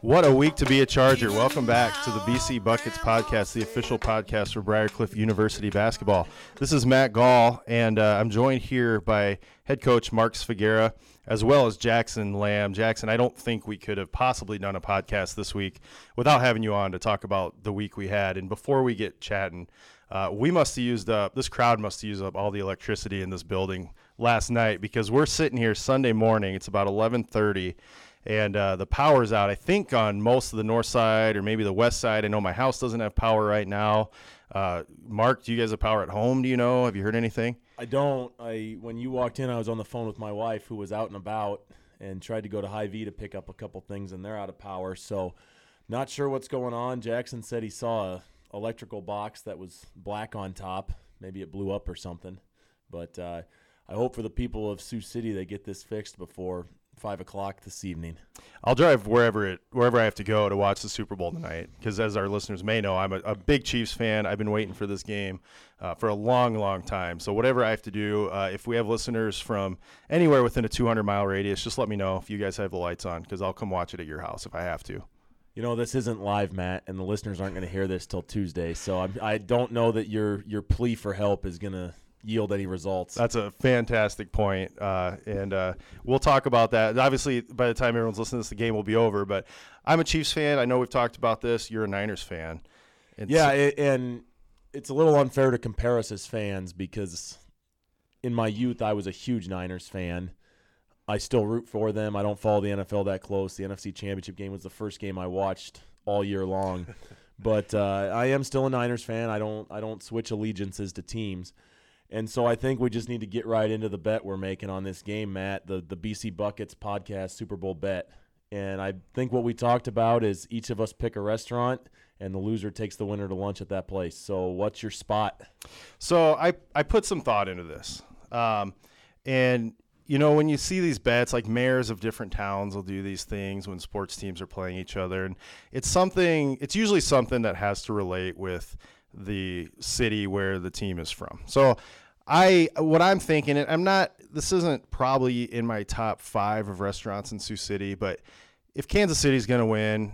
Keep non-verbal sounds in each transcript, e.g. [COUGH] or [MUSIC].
What a week to be a Charger. Welcome back to the BC Buckets podcast, the official podcast for Briarcliff University basketball. This is Matt Gall, and uh, I'm joined here by head coach Mark Svagera, as well as Jackson Lamb. Jackson, I don't think we could have possibly done a podcast this week without having you on to talk about the week we had. And before we get chatting, uh, we must have used up, this crowd must have used up all the electricity in this building last night because we're sitting here Sunday morning. It's about 1130 and uh, the power's out. I think on most of the north side or maybe the west side. I know my house doesn't have power right now. Uh, Mark, do you guys have power at home? Do you know? Have you heard anything? I don't. I when you walked in, I was on the phone with my wife, who was out and about, and tried to go to Hy-Vee to pick up a couple things, and they're out of power. So, not sure what's going on. Jackson said he saw a electrical box that was black on top. Maybe it blew up or something. But uh, I hope for the people of Sioux City they get this fixed before five o'clock this evening. I'll drive wherever it wherever I have to go to watch the Super Bowl tonight because, as our listeners may know, I'm a, a, big Chiefs fan. I've been waiting for this game uh, for a long, long time. So whatever I have to do, uh, if we have listeners from anywhere within a 200 mile radius, just let me know if you guys have the lights on because I'll come watch it at your house if I have to. You know, this isn't live, Matt, and the listeners aren't going to hear this till Tuesday. So I'm, I do not know that your your plea for help is going to yield any results. That's a fantastic point. Uh, and uh, we'll talk about that. Obviously, by the time everyone's listening to this, the game will be over. But I'm a Chiefs fan. I know we've talked about this. You're a Niners fan. And yeah, it, and it's a little unfair to compare us as fans because in my youth, I was a huge Niners fan. I still root for them. I don't follow the NFL that close. The NFC Championship game was the first game I watched all year long. [LAUGHS] but uh, I am still a Niners fan. I don't I don't switch allegiances to teams. And so I think we just need to get right into the bet we're making on this game, Matt, the, the BC Buckets podcast Super Bowl bet. And I think what we talked about is each of us pick a restaurant and the loser takes the winner to lunch at that place. So what's your spot? So I, I put some thought into this. Um, and, you know, when you see these bets, like mayors of different towns will do these things when sports teams are playing each other. And it's something, it's usually something that has to relate with – the city where the team is from. So I what I'm thinking, and I'm not this isn't probably in my top five of restaurants in Sioux City, but if Kansas City's gonna win,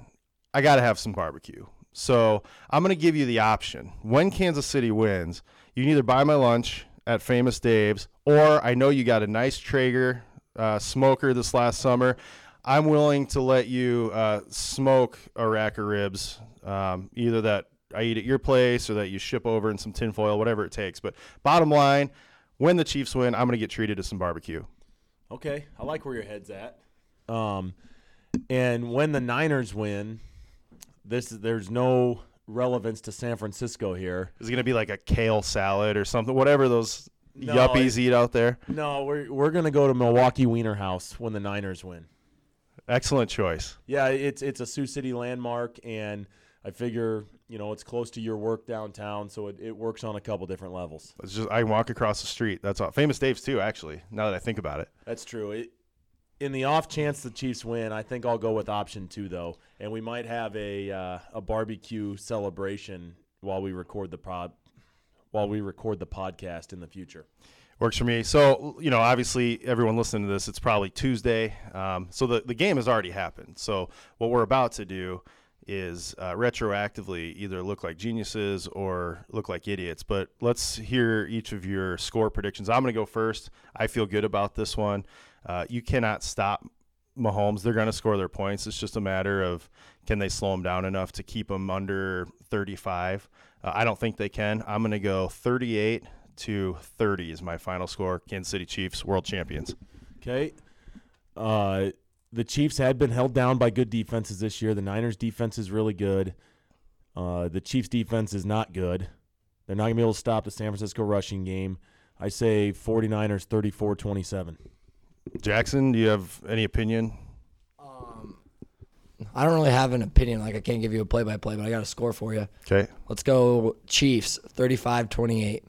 I gotta have some barbecue. So I'm gonna give you the option. When Kansas City wins, you can either buy my lunch at Famous Dave's, or I know you got a nice Traeger uh, smoker this last summer. I'm willing to let you uh, smoke a rack of ribs, um, either that I eat at your place or that you ship over in some tinfoil, whatever it takes. But bottom line, when the Chiefs win, I'm going to get treated to some barbecue. Okay, I like where your head's at. Um, and when the Niners win, this there's no relevance to San Francisco here. Is it going to be like a kale salad or something? Whatever those no, yuppies eat out there. No, we're we're going to go to Milwaukee Wiener House when the Niners win. Excellent choice. Yeah, it's it's a Sioux City landmark, and I figure you know it's close to your work downtown, so it, it works on a couple different levels. It's just I can walk across the street. That's all. Famous Dave's too, actually. Now that I think about it, that's true. It, in the off chance the Chiefs win, I think I'll go with option two though, and we might have a uh, a barbecue celebration while we record the pod while we record the podcast in the future. Works for me. So, you know, obviously, everyone listening to this, it's probably Tuesday. Um, so the, the game has already happened. So, what we're about to do is uh, retroactively either look like geniuses or look like idiots. But let's hear each of your score predictions. I'm going to go first. I feel good about this one. Uh, you cannot stop Mahomes. They're going to score their points. It's just a matter of can they slow them down enough to keep them under 35. Uh, I don't think they can. I'm going to go 38 to 30 is my final score. Kansas City Chiefs, world champions. Okay. Uh, the Chiefs had been held down by good defenses this year. The Niners' defense is really good. Uh, the Chiefs' defense is not good. They're not going to be able to stop the San Francisco rushing game. I say 49ers 34 27. Jackson, do you have any opinion? Um, I don't really have an opinion. Like, I can't give you a play by play, but I got a score for you. Okay. Let's go Chiefs 35 28.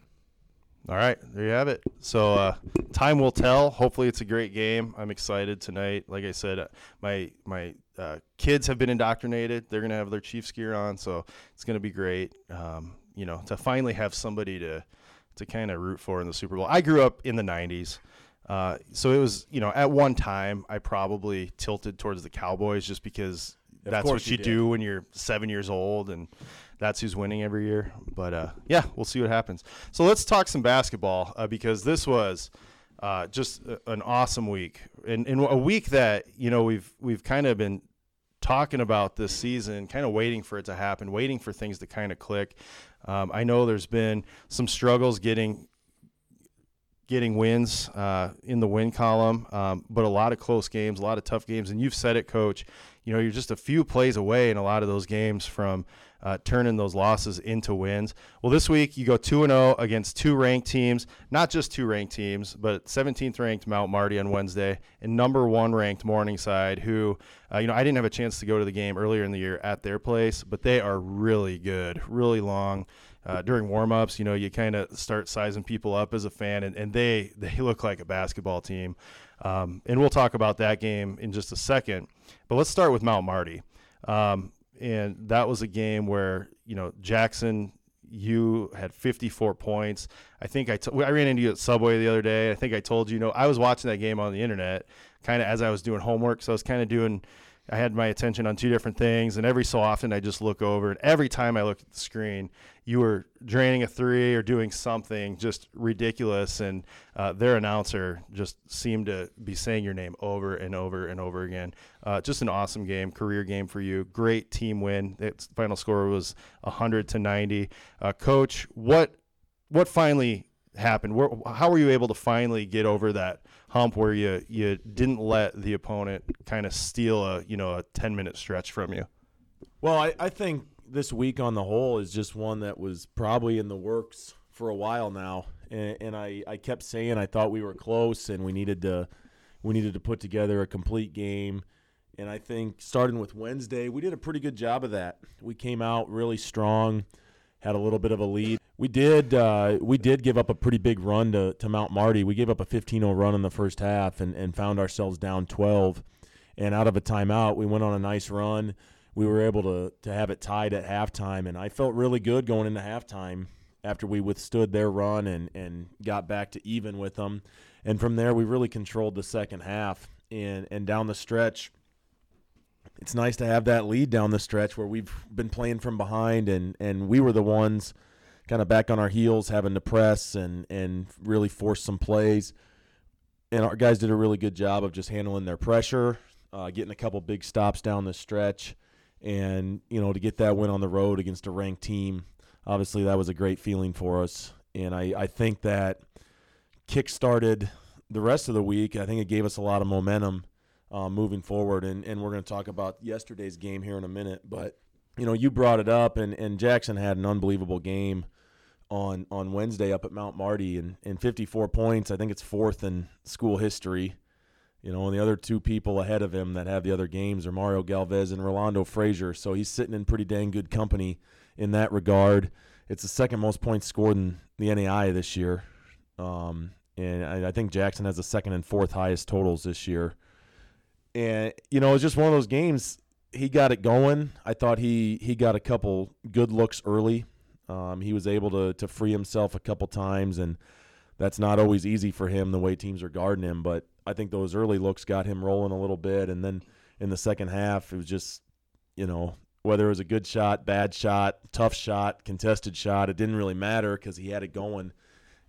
All right, there you have it. So uh, time will tell. Hopefully, it's a great game. I'm excited tonight. Like I said, uh, my my uh, kids have been indoctrinated. They're gonna have their Chiefs gear on, so it's gonna be great. Um, you know, to finally have somebody to to kind of root for in the Super Bowl. I grew up in the '90s. Uh, so it was, you know, at one time I probably tilted towards the Cowboys just because Of that's what you you do when you're seven years old and that's who's winning every year. But uh, yeah, we'll see what happens. So let's talk some basketball uh, because this was uh, just a- an awesome week and, and a week that you know we've we've kind of been talking about this season, kind of waiting for it to happen, waiting for things to kind of click. Um, I know there's been some struggles getting getting wins uh, in the win column, um, but a lot of close games, a lot of tough games. And you've said it, Coach. You know, you're just a few plays away in a lot of those games from uh, turning those losses into wins. Well, this week you go two and zero against two ranked teams, not just two ranked teams, but 17th ranked Mount Marty on Wednesday and number one ranked Morningside, who uh, you know I didn't have a chance to go to the game earlier in the year at their place, but they are really good, really long uh, during warmups, you know, you kind of start sizing people up as a fan, and, and they they look like a basketball team. Um, and we'll talk about that game in just a second. But let's start with Mount Marty. Um, and that was a game where you know Jackson, you had 54 points. I think I, t- I ran into you at Subway the other day. I think I told you, you know, I was watching that game on the internet, kind of as I was doing homework. So I was kind of doing I had my attention on two different things, and every so often I just look over, and every time I look at the screen, you were draining a three or doing something just ridiculous, and uh, their announcer just seemed to be saying your name over and over and over again. Uh, just an awesome game, career game for you. Great team win. Its final score was 100 to 90. Uh, Coach, what what finally happened? Where, how were you able to finally get over that hump where you you didn't let the opponent kind of steal a you know a 10 minute stretch from you? Well, I, I think this week on the whole is just one that was probably in the works for a while now, and, and I, I kept saying I thought we were close and we needed to we needed to put together a complete game, and I think starting with Wednesday we did a pretty good job of that. We came out really strong, had a little bit of a lead. We did uh, we did give up a pretty big run to, to Mount Marty. We gave up a 15-0 run in the first half and, and found ourselves down 12, and out of a timeout we went on a nice run we were able to to have it tied at halftime, and I felt really good going into halftime after we withstood their run and and got back to even with them, and from there we really controlled the second half and and down the stretch. It's nice to have that lead down the stretch where we've been playing from behind, and and we were the ones kind of back on our heels, having to press and and really force some plays. And our guys did a really good job of just handling their pressure, uh, getting a couple big stops down the stretch and you know to get that win on the road against a ranked team obviously that was a great feeling for us. And i, I think that kick started the rest of the week. I think it gave us a lot of momentum uh, moving forward. And, and we're going to talk about yesterday's game here in a minute. But you know you brought it up and, and jackson had an unbelievable game on on wednesday up at mount marty and, and 54 points. I think it's fourth in school history you know, and the other two people ahead of him that have the other games are Mario Galvez and Rolando Frazier. So he's sitting in pretty dang good company in that regard. It's the second most points scored in the NAIA this year. Um, and I, I think Jackson has the second and fourth highest totals this year. And, you know, it's just one of those games. He got it going. I thought he, he got a couple good looks early. Um, he was able to, to free himself a couple times, and that's not always easy for him the way teams are guarding him. But I think those early looks got him rolling a little bit, and then in the second half, it was just, you know, whether it was a good shot, bad shot, tough shot, contested shot, it didn't really matter because he had it going.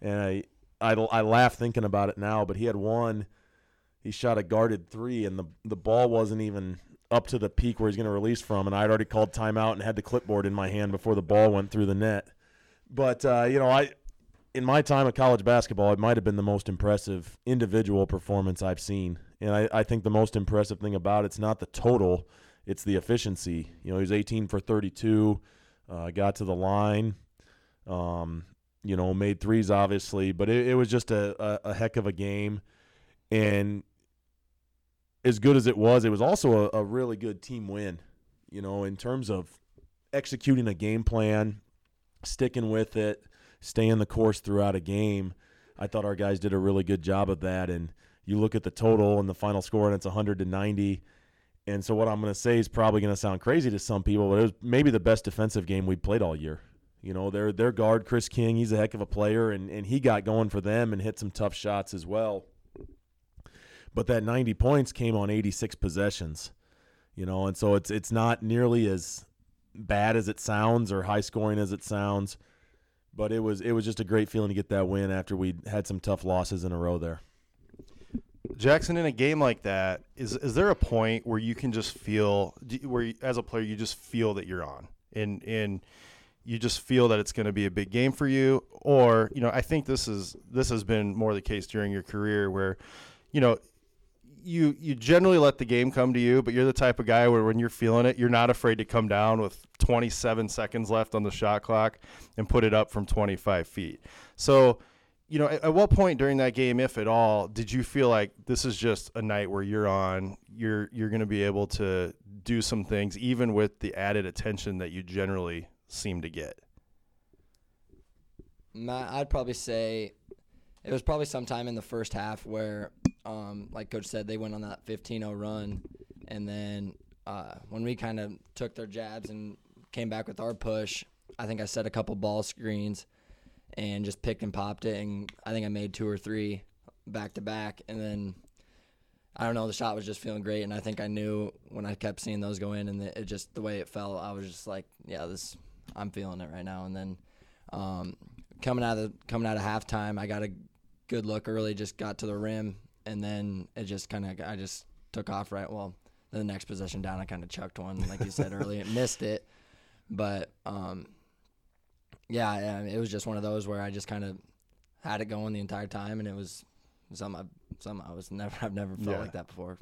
And I, I, I laugh thinking about it now, but he had one. He shot a guarded three, and the the ball wasn't even up to the peak where he's going to release from, and I'd already called timeout and had the clipboard in my hand before the ball went through the net. But uh, you know, I in my time of college basketball, it might have been the most impressive individual performance I've seen. And I, I think the most impressive thing about it's not the total, it's the efficiency. You know, he was 18 for 32, uh, got to the line, um, you know, made threes, obviously, but it, it was just a, a, a heck of a game. And as good as it was, it was also a, a really good team win, you know, in terms of executing a game plan, sticking with it staying the course throughout a game. I thought our guys did a really good job of that. And you look at the total and the final score, and it's 100 to 90. And so what I'm going to say is probably going to sound crazy to some people, but it was maybe the best defensive game we played all year. You know, their their guard Chris King, he's a heck of a player, and and he got going for them and hit some tough shots as well. but that 90 points came on 86 possessions. You know, and so it's it's not nearly as bad as it sounds or high scoring as it sounds, but it was it was just a great feeling to get that win after we had some tough losses in a row there. Jackson, in a game like that, is is there a point where you can just feel where you, as a player you just feel that you're on and and you just feel that it's going to be a big game for you, or you know I think this is this has been more the case during your career where you know you you generally let the game come to you, but you're the type of guy where when you're feeling it, you're not afraid to come down with 27 seconds left on the shot clock and put it up from 25 feet. So, you know, at, at what point during that game, if at all, did you feel like this is just a night where you're on, you're you're going to be able to do some things, even with the added attention that you generally seem to get? Matt, I'd probably say it was probably sometime in the first half where, um, like Coach said, they went on that 15-0 run, and then uh, when we kind of took their jabs and came back with our push, I think I set a couple ball screens and just picked and popped it, and I think I made two or three back to back, and then I don't know, the shot was just feeling great, and I think I knew when I kept seeing those go in, and it just the way it felt, I was just like, yeah, this, I'm feeling it right now, and then. Um, coming out of coming out of halftime, I got a good look early, just got to the rim, and then it just kind of I just took off right. Well, the next possession down, I kind of chucked one, like you said earlier, missed it, but um, yeah, yeah, it was just one of those where I just kind of had it going the entire time, and it was something I, something I was never [LAUGHS] I've never felt Yeah. like that before.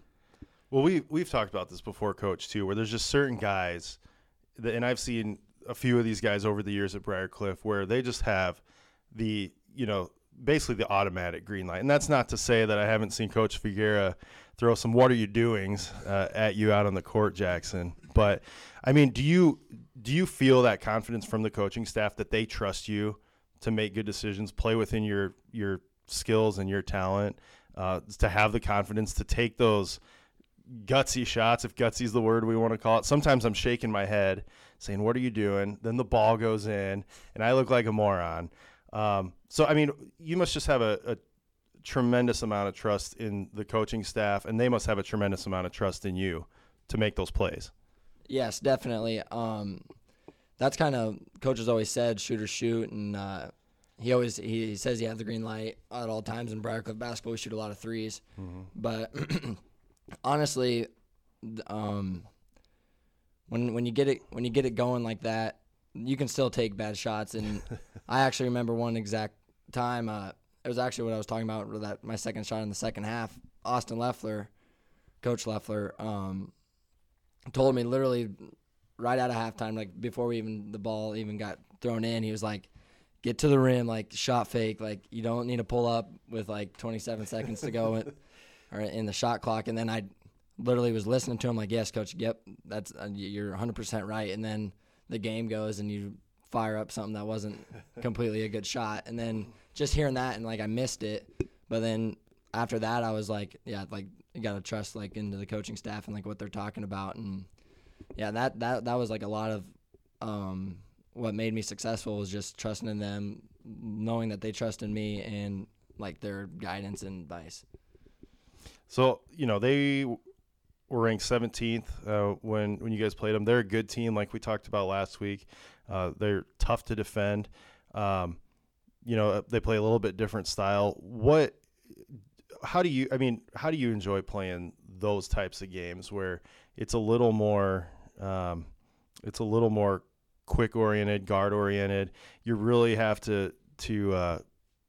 Well, we we've talked about this before, Coach, too, where there's just certain guys, that, and I've seen a few of these guys over the years at Briarcliff, where they just have the you know basically the automatic green light, and that's not to say that I haven't seen Coach Svagera throw some "What are you doings" uh, at you out on the court, Jackson. But I mean, do you do you feel that confidence from the coaching staff that they trust you to make good decisions, play within your your skills and your talent, uh, to have the confidence to take those gutsy shots, if gutsy is the word we want to call it. Sometimes I'm shaking my head, saying, "What are you doing?" Then the ball goes in, and I look like a moron. Um, so, I mean, you must just have a, a tremendous amount of trust in the coaching staff, and they must have a tremendous amount of trust in you to make those plays. Yes, definitely. Um, that's kind of coaches always said shoot or shoot, and uh, he always he, he says he has the green light at all times. In Briarcliff basketball, we shoot a lot of 3s but [CLEARS THROAT] honestly, um, when when you get it when you get it going like that, you can still take bad shots. And [LAUGHS] I actually remember one exact time. Uh, it was actually what I was talking about that my second shot in the second half. Austin Leffler, Coach Leffler, um, told me literally right out of halftime, like before we even the ball even got thrown in, he was like, "Get to the rim, like shot fake, like you don't need to pull up with like 27 seconds to go, in, [LAUGHS] or in the shot clock." And then I literally was listening to him, like, "Yes, coach, yep, that's uh, you're 100 percent right." And then the game goes, and you fire up something that wasn't completely a good shot, and then just hearing that and like I missed it, but then after that I was like, yeah, like you gotta trust like into the coaching staff and like what they're talking about. And yeah that that that was like a lot of um what made me successful was just trusting in them knowing that they trust in me and like their guidance and advice. So you know they were ranked 17th uh, when when you guys played them. They're a good team, like we talked about last week. Uh, they're tough to defend. Um, you know they play a little bit different style. What? How do you? I mean, how do you enjoy playing those types of games where it's a little more? Um, it's a little more quick oriented, guard oriented. You really have to to uh,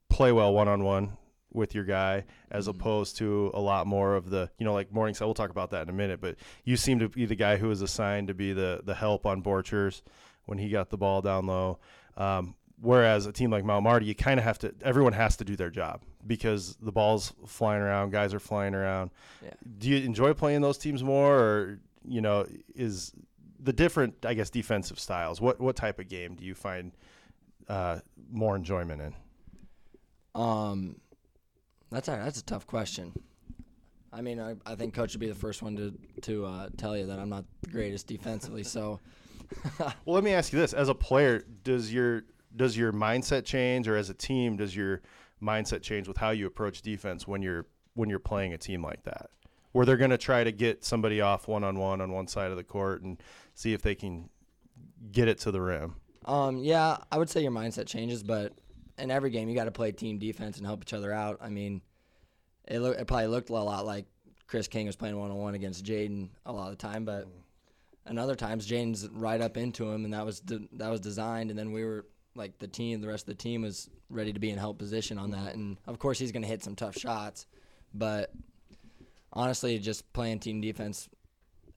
play well one on one with your guy as opposed to a lot more of the you know like Morningside. We'll talk about that in a minute, but you seem to be the guy who was assigned to be the the help on Borchers when he got the ball down low. Um, whereas a team like Mount Marty, you kind of have to. Everyone has to do their job because the ball's flying around, guys are flying around. Yeah. Do you enjoy playing those teams more, or you know, is the different, I guess, defensive styles? What what type of game do you find uh, more enjoyment in? um that's a, that's a tough question I mean, I, I think coach would be the first one to to uh, tell you that I'm not the greatest defensively. So, [LAUGHS] Well, let me ask you this: as a player, does your does your mindset change, or as a team, does your mindset change with how you approach defense when you're when you're playing a team like that, where they're going to try to get somebody off one on one on one side of the court and see if they can get it to the rim. Um, yeah, I would say your mindset changes, but in every game you got to play team defense and help each other out. I mean, it look, it probably looked a lot like Chris King was playing one on one against Jaden a lot of the time, but and other times Jaden's right up into him, and that was de- that was designed, and then we were like the team, the rest of the team was ready to be in help position on that, and of course he's going to hit some tough shots, but honestly, just playing team defense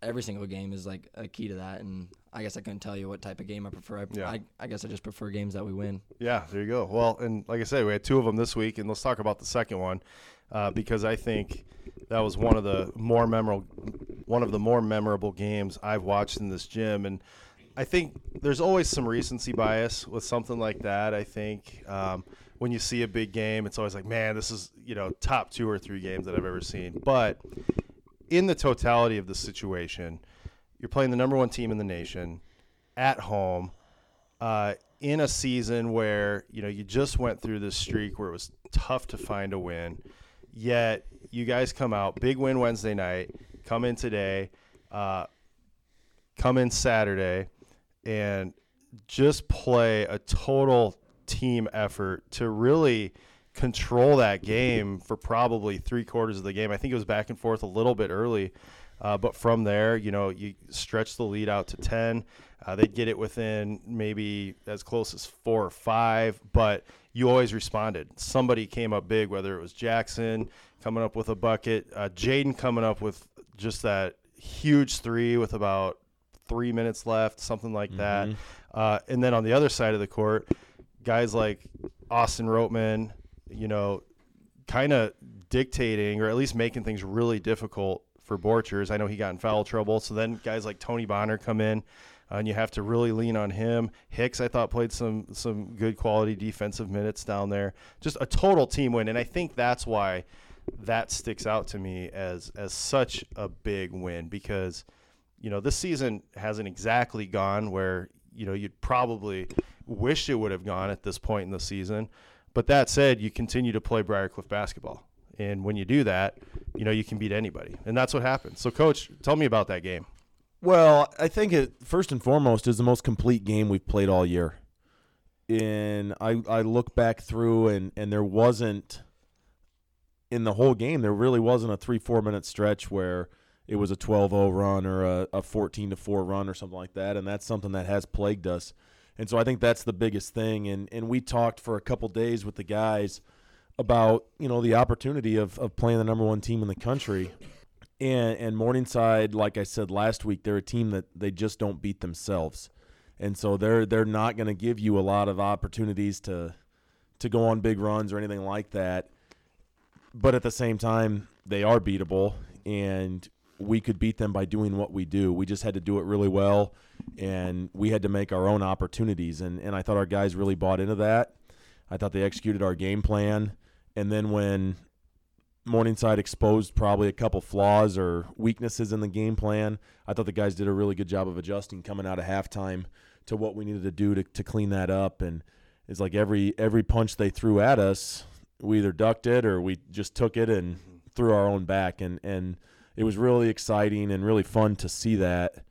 every single game is like a key to that, and I guess I couldn't tell you what type of game I prefer. I, Yeah. I, I guess I just prefer games that we win. Yeah, there you go. Well, and like I said, we had two of them this week, and let's talk about the second one uh, because I think that was one of the more memorable, one of the more memorable games I've watched in this gym, and I think there's always some recency bias with something like that. I think um, when you see a big game, it's always like, man, this is you know top two or three games that I've ever seen, but in the totality of the situation, you're playing the number one team in the nation at home uh, in a season where you know you just went through this streak where it was tough to find a win. Yet you guys come out big win Wednesday night, come in today, uh, come in Saturday, and just play a total team effort to really control that game for probably three quarters of the game. I think it was back and forth a little bit early, uh, but from there, you know, you stretch the lead out to 10. Uh, they'd get it within maybe as close as four or five, but you always responded. Somebody came up big, whether it was Jackson coming up with a bucket, uh, Jaden coming up with just that huge three with about three minutes left, something like that. Uh, and then on the other side of the court, guys like Austin Roteman, you know, kind of dictating or at least making things really difficult for Borchers. I know he got in foul trouble. So then guys like Tony Bonner come in. Uh, and you have to really lean on him. Hicks, I thought, played some some good quality defensive minutes down there. Just a total team win, and I think that's why that sticks out to me as as such a big win because you know this season hasn't exactly gone where you know you'd probably wish it would have gone at this point in the season. But that said, you continue to play Briarcliff basketball, and when you do that, you know you can beat anybody, and that's what happened. So, coach, tell me about that game. Well, I think it first and foremost is the most complete game we've played all year. And I I look back through and and there wasn't in the whole game there really wasn't a 3-4 minute stretch where it was a 12-0 run or a, a 14 to 4 run or something like that and that's something that has plagued us. And so I think that's the biggest thing. And and we talked for a couple days with the guys about, you know, the opportunity of of playing the number 1 team in the country. And and Morningside, like I said last week, they're a team that they just don't beat themselves, and so they're they're not going to give you a lot of opportunities to to go on big runs or anything like that. But at the same time, they are beatable, and we could beat them by doing what we do. We just had to do it really well, and we had to make our own opportunities. And and I thought our guys really bought into that. I thought they executed our game plan, and then when Morningside exposed probably a couple flaws or weaknesses in the game plan. I thought the guys did a really good job of adjusting coming out of halftime to what we needed to do to, to clean that up. And it's like every every punch they threw at us, we either ducked it or we just took it and threw our own back. And and it was really exciting and really fun to see that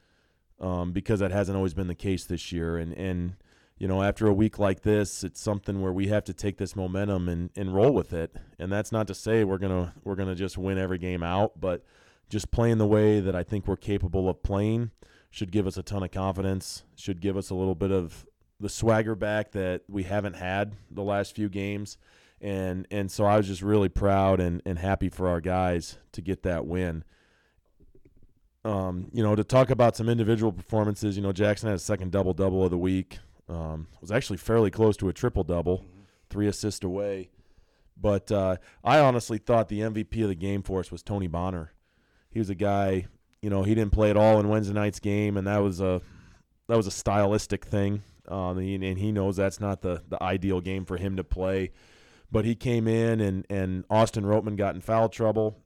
um, because that hasn't always been the case this year. And and you know, after a week like this, it's something where we have to take this momentum and, and roll with it. And that's not to say we're gonna we're gonna just win every game out, but just playing the way that I think we're capable of playing should give us a ton of confidence. Should give us a little bit of the swagger back that we haven't had the last few games. And and so I was just really proud and, and happy for our guys to get that win. Um, you know, to talk about some individual performances, you know, Jackson had a second double double of the week. Um, was actually fairly close to a triple double, three assists away. But uh, I honestly thought the MVP of the game for us was Tony Bonner. He was a guy, you know, he didn't play at all in Wednesday night's game, and that was a that was a stylistic thing. Um, and, and he knows that's not the the ideal game for him to play. But he came in, and and Austin Roteman got in foul trouble.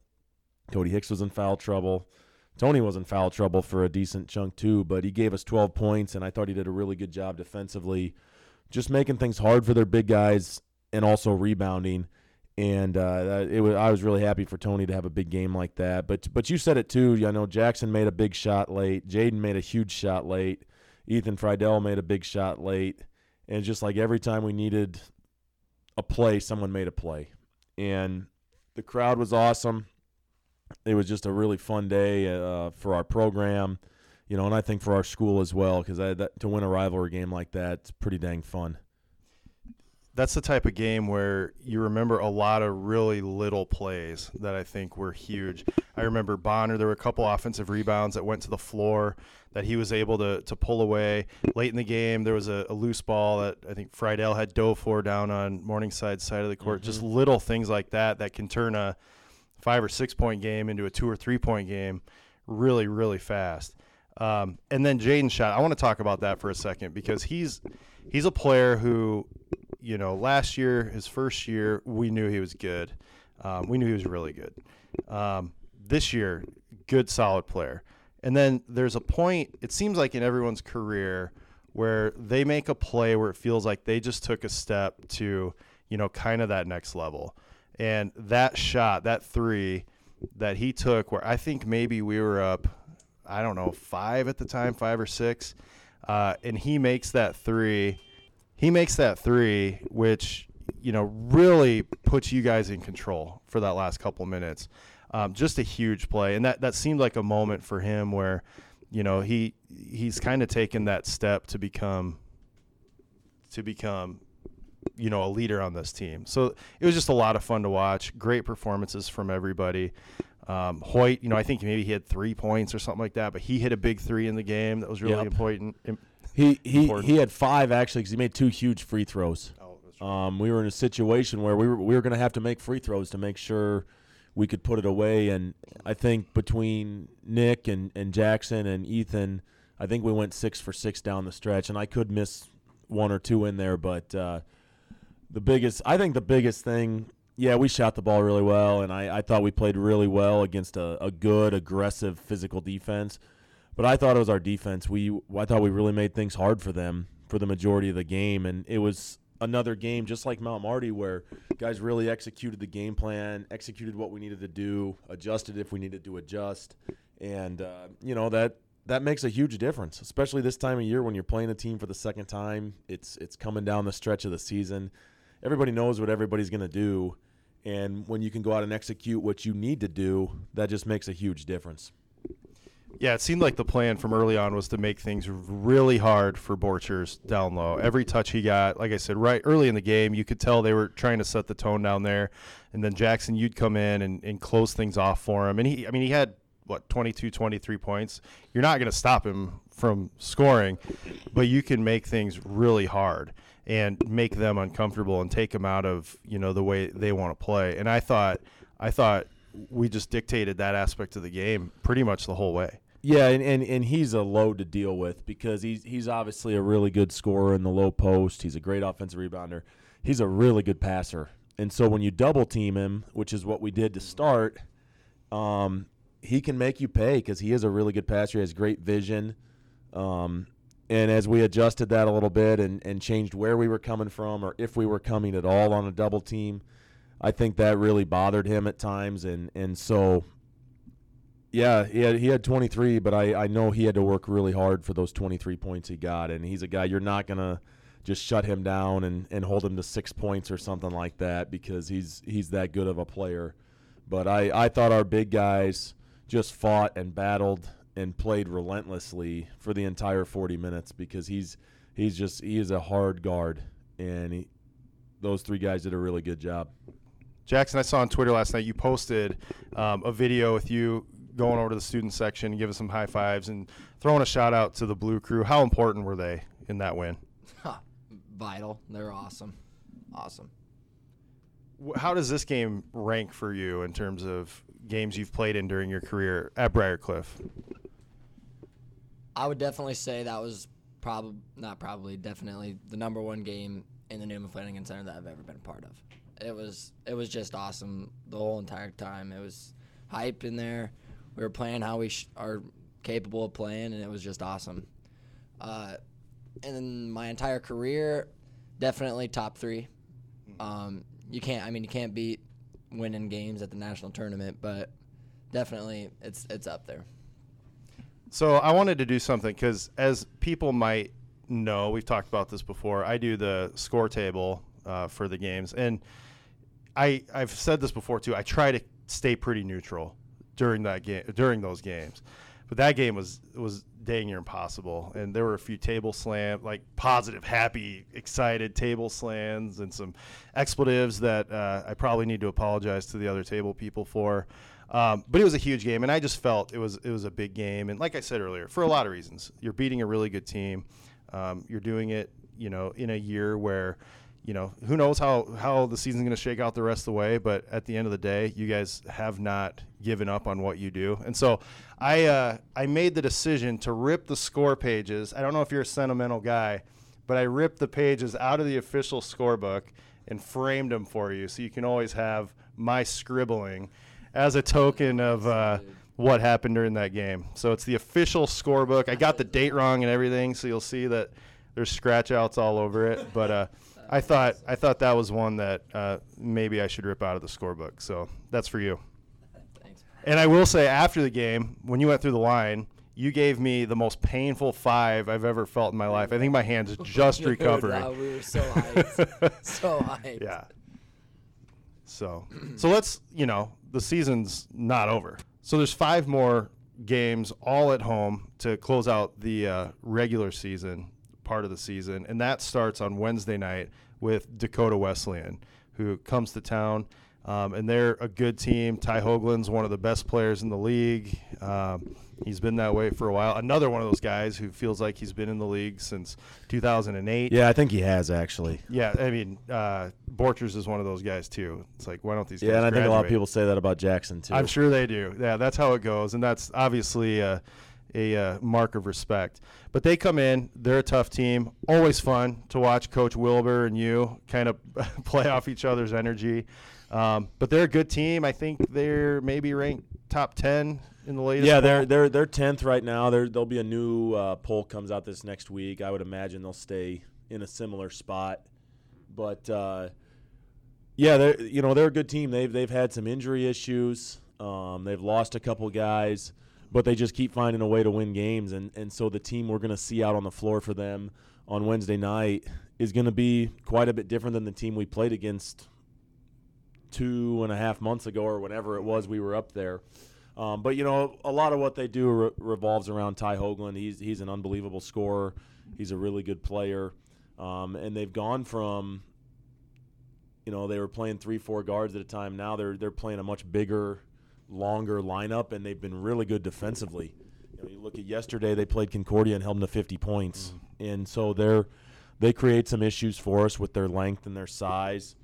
Cody Hicks was in foul trouble. Tony was in foul trouble for a decent chunk too, but he gave us 12 points, and I thought he did a really good job defensively, just making things hard for their big guys and also rebounding. and uh, it was I was really happy for Tony to have a big game like that. But but you said it too. I know Jackson made a big shot late. Jaden made a huge shot late. Ethan Friedel made a big shot late, and just like every time we needed a play, someone made a play, and the crowd was awesome. It was just a really fun day uh, for our program, you know, and I think for our school as well because to win a rivalry game like that, it's pretty dang fun. that's the type of game where you remember a lot of really little plays that I think were huge. I remember Bonner, there were a couple offensive rebounds that went to the floor that he was able to, to pull away. Late in the game, there was a, a loose ball that I think Friedel had dove for down on Morningside side of the court. Just little things like that that can turn a five or six point game into a two or three point game really, really fast. Um, and then Jaden shot. I want to talk about that for a second because he's he's a player who, you know, last year, his first year, we knew he was good. Um, we knew he was really good. Um, this year, good, solid player. And then there's a point. It seems like in everyone's career where they make a play where it feels like they just took a step to, you know, kind of that next level. And that shot, that three that he took, where I think maybe we were up, I don't know, five at the time, five or six, uh, and he makes that three. He makes that three, which you know really puts you guys in control for that last couple minutes. Um, just a huge play, and that that seemed like a moment for him where, you know, he he's kind of taken that step to become to become you know a leader on this team. So it was just a lot of fun to watch. Great performances from everybody. Um, Hoyt, you know, I think maybe he had three points or something like that, but he hit a big three in the game that was really Yep. important. He he Important. he had five actually because he made two huge free throws. Oh, Um, we were in a situation where we were we were going to have to make free throws to make sure we could put it away. And I think between Nick and, and Jackson and Ethan, I think we went six for six down the stretch. And I could miss one or two in there, but uh, the biggest I think the biggest thing. Yeah, we shot the ball really well, and I, I thought we played really well against a, a good, aggressive, physical defense. But I thought it was our defense. We I thought we really made things hard for them for the majority of the game, and it was another game just like Mount Marty where guys really executed the game plan, executed what we needed to do, adjusted if we needed to adjust, and uh, you know that that makes a huge difference, especially this time of year when you're playing a team for the second time. It's it's coming down the stretch of the season. Everybody knows what everybody's going to do, and when you can go out and execute what you need to do, that just makes a huge difference. Yeah, it seemed like the plan from early on was to make things really hard for Borchers down low. Every touch he got, like I said, right early in the game, you could tell they were trying to set the tone down there. And then Jackson, you'd come in and, and close things off for him. And he, I mean, he had what 22, 23 points. You're not going to stop him from scoring, but you can make things really hard and make them uncomfortable and take them out of you know the way they want to play. And I thought, I thought we just dictated that aspect of the game pretty much the whole way. Yeah, and, and, and he's a load to deal with because he's he's obviously a really good scorer in the low post. He's a great offensive rebounder. He's a really good passer. And so when you double team him, which is what we did to start, um, he can make you pay because he is a really good passer. He has great vision. Um, and as we adjusted that a little bit and, and changed where we were coming from or if we were coming at all on a double team, I think that really bothered him at times. And, and so yeah, he had he had 23, but I, I know he had to work really hard for those 23 points he got, and he's a guy you're not gonna just shut him down and, and hold him to six points or something like that because he's he's that good of a player. But I, I thought our big guys just fought and battled and played relentlessly for the entire 40 minutes because he's he's just he is a hard guard and he, those three guys did a really good job. Jackson, I saw on Twitter last night you posted um, a video with you going over to the student section, giving some high fives, and throwing a shout out to the Blue Crew. How important were they in that win? Vital. They're awesome. Awesome. How does this game rank for you in terms of games you've played in during your career at Briarcliff? I would definitely say that was probably not probably definitely the number one game in the Newman Flanagan Center that I've ever been a part of. It was it was just awesome the whole entire time. It was hype in there. We were playing how we sh- are capable of playing, and it was just awesome. Uh, and then my entire career, definitely top three. Um, you can't. I mean, you can't beat winning games at the national tournament, but definitely it's it's up there. So I wanted to do something because, as people might know, we've talked about this before. I do the score table uh, for the games, and I I've said this before too. I try to stay pretty neutral during that game during those games, but that game was was dang near impossible. And there were a few table slam, like positive, happy, excited table slams, and some expletives that uh, I probably need to apologize to the other table people for. Um, but it was a huge game, and I just felt it was it was a big game. And like I said earlier, for a lot of reasons, you're beating a really good team. Um, you're doing it, you know, in a year where, you know, who knows how how the season's going to shake out the rest of the way. But at the end of the day, you guys have not given up on what you do. And so, I uh, I made the decision to rip the score pages. I don't know if you're a sentimental guy, but I ripped the pages out of the official scorebook and framed them for you, so you can always have my scribbling as a token of uh, what happened during that game. So it's the official scorebook. I got the date wrong and everything, so you'll see that there's scratch outs all over it. But uh, I thought I thought that was one that uh, maybe I should rip out of the scorebook. So that's for you. Thanks. And I will say, after the game, when you went through the line, you gave me the most painful five I've ever felt in my life. I think my hands [LAUGHS] just [LAUGHS] Dude, recovering. uh, we were so [LAUGHS] hyped. so hyped. Yeah. So, so let's you know the season's not over. So there's five more games all at home to close out the uh, regular season part of the season, and that starts on Wednesday night with Dakota Wesleyan, who comes to town. Um, and they're a good team. Ty Hoagland's one of the best players in the league. Um, he's been that way for a while. Another one of those guys who feels like he's been in the league since 2008. Yeah, I think he has actually. Yeah, I mean, uh, Borchers is one of those guys too. It's like, why don't these? Yeah, guys and I think a lot of people say that about Jackson too. I'm sure they do. Yeah, that's how it goes, and that's obviously a, a, uh mark of respect. But they come in; they're a tough team. Always fun to watch Coach Wilbur and you kind of [LAUGHS] play off each other's energy. Um, but they're a good team. I think they're maybe ranked top ten in the latest. Yeah, they're poll. they're they're tenth right now. There there'll be a new uh, poll comes out this next week. I would imagine they'll stay in a similar spot, but uh, yeah, they're you know they're a good team. They've they've had some injury issues. Um, they've lost a couple guys, but they just keep finding a way to win games. And and so the team we're going to see out on the floor for them on Wednesday night is going to be quite a bit different than the team we played against two and a half months ago or whenever it was we were up there. Um, but you know, a lot of what they do re- revolves around Ty Hoagland. He's he's an unbelievable scorer. He's a really good player, um, and they've gone from, you know, they were playing three four guards at a time. Now they're they're playing a much bigger, longer lineup, and they've been really good defensively. You know, you look at yesterday they played Concordia and held them to 50 points, and so they're they create some issues for us with their length and their size.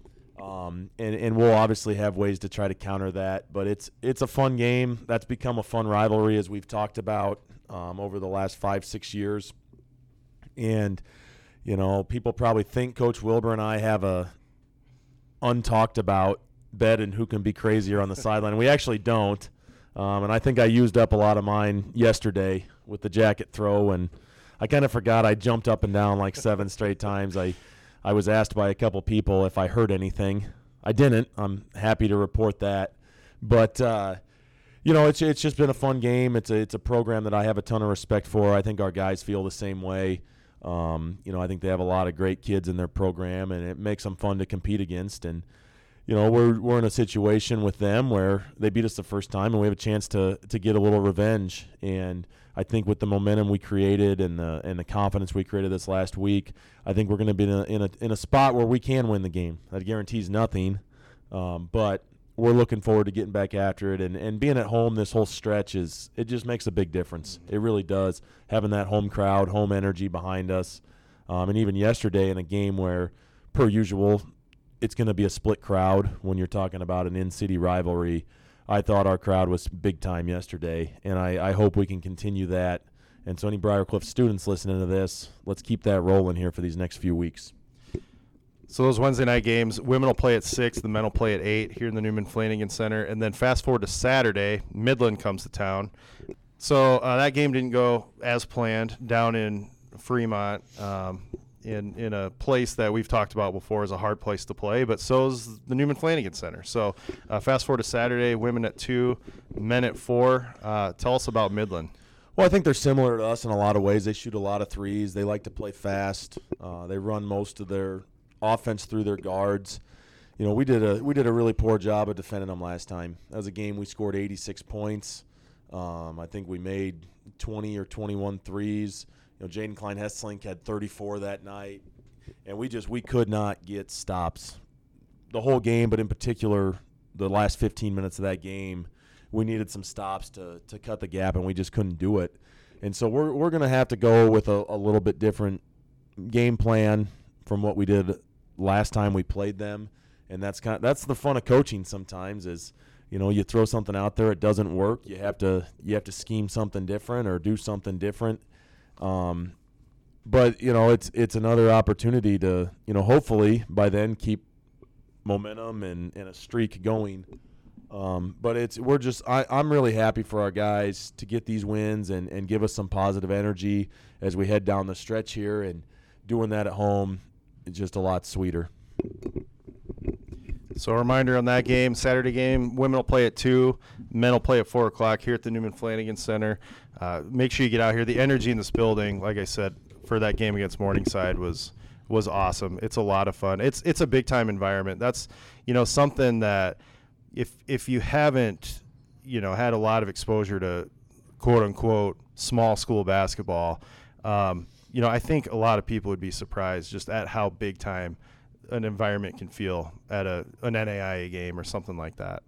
Um, and, and we'll obviously have ways to try to counter that, but it's it's a fun game. That's become a fun rivalry as we've talked about um, over the last five six years. And you know, people probably think Coach Wilbur and I have a untalked about bet and who can be crazier on the [LAUGHS] sideline. We actually don't. Um, and I think I used up a lot of mine yesterday with the jacket throw, and I kind of forgot I jumped up and down like seven straight times. I I was asked by a couple people if I heard anything. I didn't. I'm happy to report that. But uh, you know, it's it's just been a fun game. It's a it's a program that I have a ton of respect for. I think our guys feel the same way. Um, you know, I think they have a lot of great kids in their program, and it makes them fun to compete against. And you know, we're we're in a situation with them where they beat us the first time, and we have a chance to to get a little revenge. And I think with the momentum we created and the and the confidence we created this last week, I think we're going to be in a, in a in a spot where we can win the game. That guarantees nothing, um, but we're looking forward to getting back after it and, and being at home this whole stretch is it just makes a big difference. It really does. Having that home crowd, home energy behind us, um, and even yesterday in a game where, per usual, it's going to be a split crowd when you're talking about an in-city rivalry. I thought our crowd was big time yesterday, and I, I hope we can continue that. And so, any Briarcliff students listening to this, let's keep that rolling here for these next few weeks. So those Wednesday night games, women will play at six, the men will play at eight here in the Newman Flanagan Center, and then fast forward to Saturday, Midland comes to town. So uh, that game didn't go as planned down in Fremont. Um, in in a place that we've talked about before is a hard place to play, but so is the Newman Flanagan Center. So, uh, fast forward to Saturday, women at two, men at four. Uh, tell us about Midland. Well, I think they're similar to us in a lot of ways. They shoot a lot of threes. They like to play fast. Uh, they run most of their offense through their guards. You know, we did a we did a really poor job of defending them last time. That was a game we scored 86 points. Um, I think we made 20 or 21 threes. You know, Jaden Klein Hesselink had 34 that night, and we just we could not get stops the whole game, but in particular the last 15 minutes of that game, we needed some stops to to cut the gap, and we just couldn't do it. And so we're we're gonna have to go with a, a little bit different game plan from what we did last time we played them, and that's kind of, that's the fun of coaching sometimes is you know you throw something out there it doesn't work. You have to you have to scheme something different or do something different um, but you know it's it's another opportunity to you know hopefully by then keep momentum and, and a streak going um, but it's we're just I, I'm really happy for our guys to get these wins and, and give us some positive energy as we head down the stretch here and doing that at home is just a lot sweeter. So a reminder on that game, Saturday game, women will play at two, men will play at four o'clock here at the Newman Flanagan Center. Uh, make sure you get out here. The energy in this building, like I said, for that game against Morningside was was awesome. It's a lot of fun. It's it's a big time environment. That's you know something that if if you haven't you know had a lot of exposure to quote unquote small school basketball, um, you know I think a lot of people would be surprised just at how big time an environment can feel at a an NAIA game or something like that.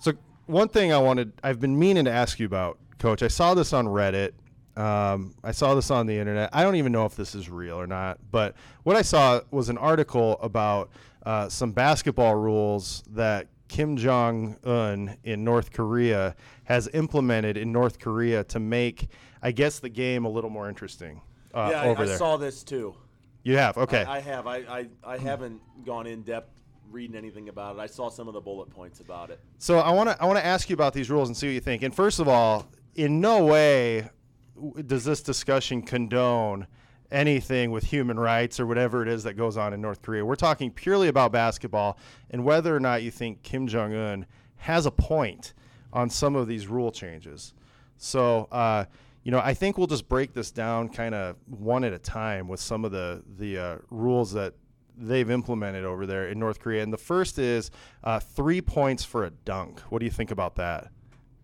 So one thing I wanted, I've been meaning to ask you about, Coach. I saw this on Reddit. Um, I saw this on the internet. I don't even know if this is real or not, but what I saw was an article about uh, some basketball rules that Kim Jong Un in North Korea has implemented in North Korea to make, I guess, the game a little more interesting uh, over there. this too. You have okay. I, I have. I, I, I haven't gone in depth reading anything about it. I saw some of the bullet points about it. So I want to I want to ask you about these rules and see what you think. And first of all, in no way does this discussion condone anything with human rights or whatever it is that goes on in North Korea. We're talking purely about basketball and whether or not you think Kim Jong Un has a point on some of these rule changes. So. Uh, you know, I think we'll just break this down kind of one at a time with some of the the uh, rules that they've implemented over there in North Korea. And the first is uh, three points for a dunk. What do you think about that?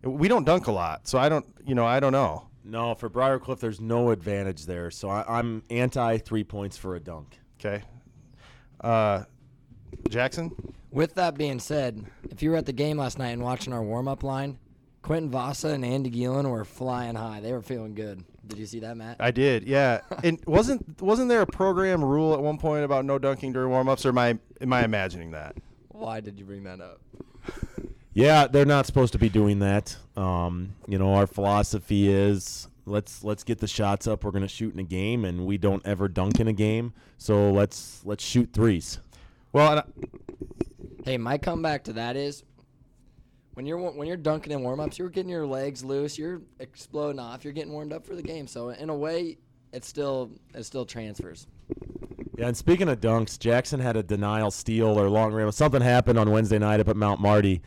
We don't dunk a lot, so I don't. You know, I don't know. No, for Briarcliff, there's no advantage there. So I, I'm anti three points for a dunk. Okay. Uh, Jackson. With that being said, if you were at the game last night and watching our warm up line, Quentin Vasa and Andy Geelan were flying high. They were feeling good. Did you see that, Matt? I did, yeah. [LAUGHS] and wasn't wasn't there a program rule at one point about no dunking during warm-ups, or am I am I imagining that? Why did you bring that up? [LAUGHS] Yeah, they're not supposed to be doing that. Um, you know, our philosophy is let's let's get the shots up. We're gonna shoot in a game, and we don't ever dunk in a game. So let's let's shoot threes. Well, and I, Hey, my comeback to that is when you're when you're dunking in warm-ups, you're getting your legs loose, you're exploding off, you're getting warmed up for the game. So in a way, it's still it still transfers. Yeah, and speaking of dunks, Jackson had a denial steal or long range. Something happened on Wednesday night up at Mount Marty,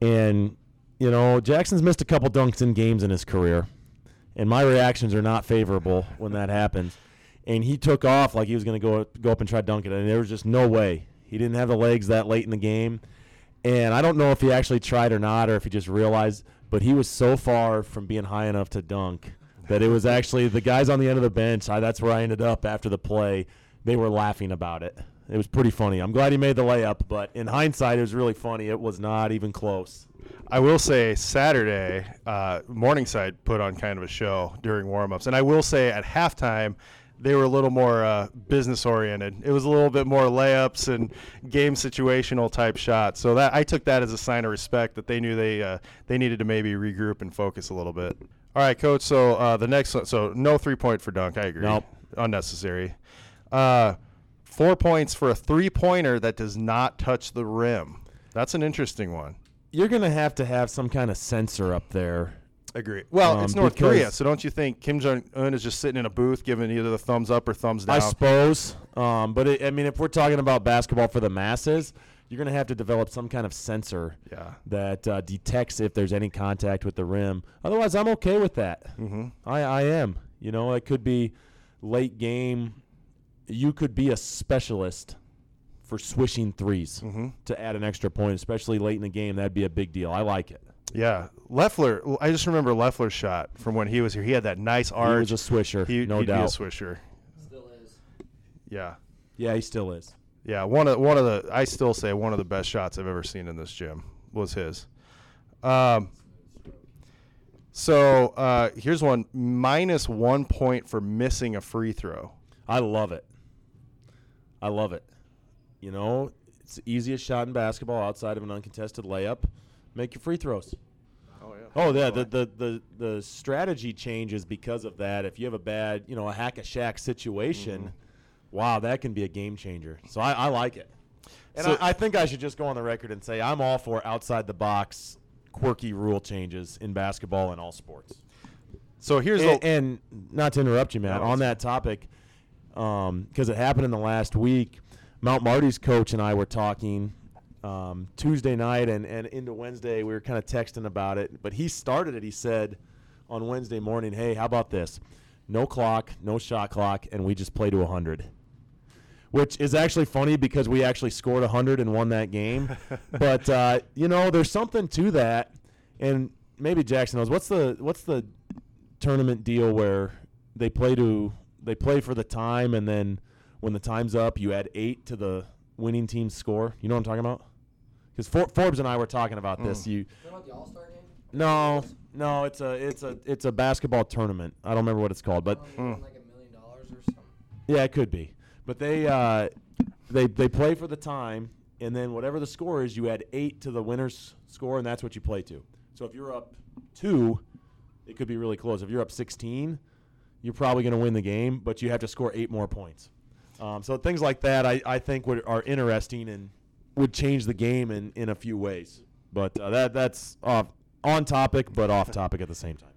and you know Jackson's missed a couple dunks in games in his career, and my reactions are not favorable when that happens. And he took off like he was going to go go up and try dunk it, and there was just no way. He didn't have the legs that late in the game, and I don't know if he actually tried or not, or if he just realized. But he was so far from being high enough to dunk that it was [LAUGHS] actually the guys on the end of the bench. I, that's where I ended up after the play. They were laughing about it. It was pretty funny. I'm glad he made the layup, but in hindsight, it was really funny. It was not even close. I will say Saturday, uh, Morningside put on kind of a show during warm-ups, and I will say at halftime they were a little more uh, business oriented. It was a little bit more layups and game situational type shots. So that I took that as a sign of respect that they knew they uh, they needed to maybe regroup and focus a little bit. All right, coach. So uh, the next one, so no three point for dunk. I agree. Nope. unnecessary. Uh, four points for a three pointer that does not touch the rim. That's an interesting one. You're going to have to have some kind of sensor up there Agree. Well, Um, it's North Korea, so don't you think Kim Jong Un is just sitting in a booth giving either the thumbs up or thumbs down? I suppose. Um, but it, I mean, if we're talking about basketball for the masses, you're going to have to develop some kind of sensor yeah. that uh, detects if there's any contact with the rim. Otherwise, I'm okay with that. Mm-hmm. I, I am. You know, it could be late game. You could be a specialist for swishing 3s Mhm. to add an extra point, especially late in the game. That'd be a big deal. I like it. Yeah. Leffler. I just remember Leffler's shot from when he was here. He had that nice He arch. was a swisher, He, no he'd doubt. be a swisher. Still is. Yeah. yeah, he still is. Yeah, one of one of the I still say one of the best shots I've ever seen in this gym was his. Um, so uh, here's one minus one point for missing a free throw. I love it. I love it. You know, it's the easiest shot in basketball outside of an uncontested layup. Make your free throws. Oh yeah. Oh yeah, the, the the the strategy changes because of that. If you have a bad, you know, a hack a Shaq situation, mm-hmm. wow, that can be a game changer. So I, I like it. And So- I, I think I should just go on the record and say I'm all for outside the box, quirky rule changes in basketball and all sports. So here's And, the and not to interrupt you, Matt, No, on that topic, um, because it happened in the last week. Mount Marty's coach and I were talking um, Tuesday night and, and into Wednesday. We were kind of texting about it, but he started it. He said on Wednesday morning, "Hey, how about this? No clock, no shot clock, and we just play to 100." Which is actually funny because we actually scored 100 and won that game. [LAUGHS] but uh, you know, there's something to that, and maybe Jackson knows what's the what's the tournament deal where they play to they play for the time and then when the time's up you add eight to the winning team's score. You know what i'm talking about? Because For- forbes and i were talking about this. You about the All Star game? no no it's a it's a it's a basketball tournament. I don't remember what it's called but like a million dollars or something. yeah it could be. But they uh they they play for the time and then whatever the score is you add eight to the winner's score and that's what you play to. So if you're up two it could be really close. If you're up 16 you're probably going to win the game but you have to score eight more points um, so things like that i, I think would, are interesting and would change the game in, in a few ways but uh, that that's off on topic but off topic at the same time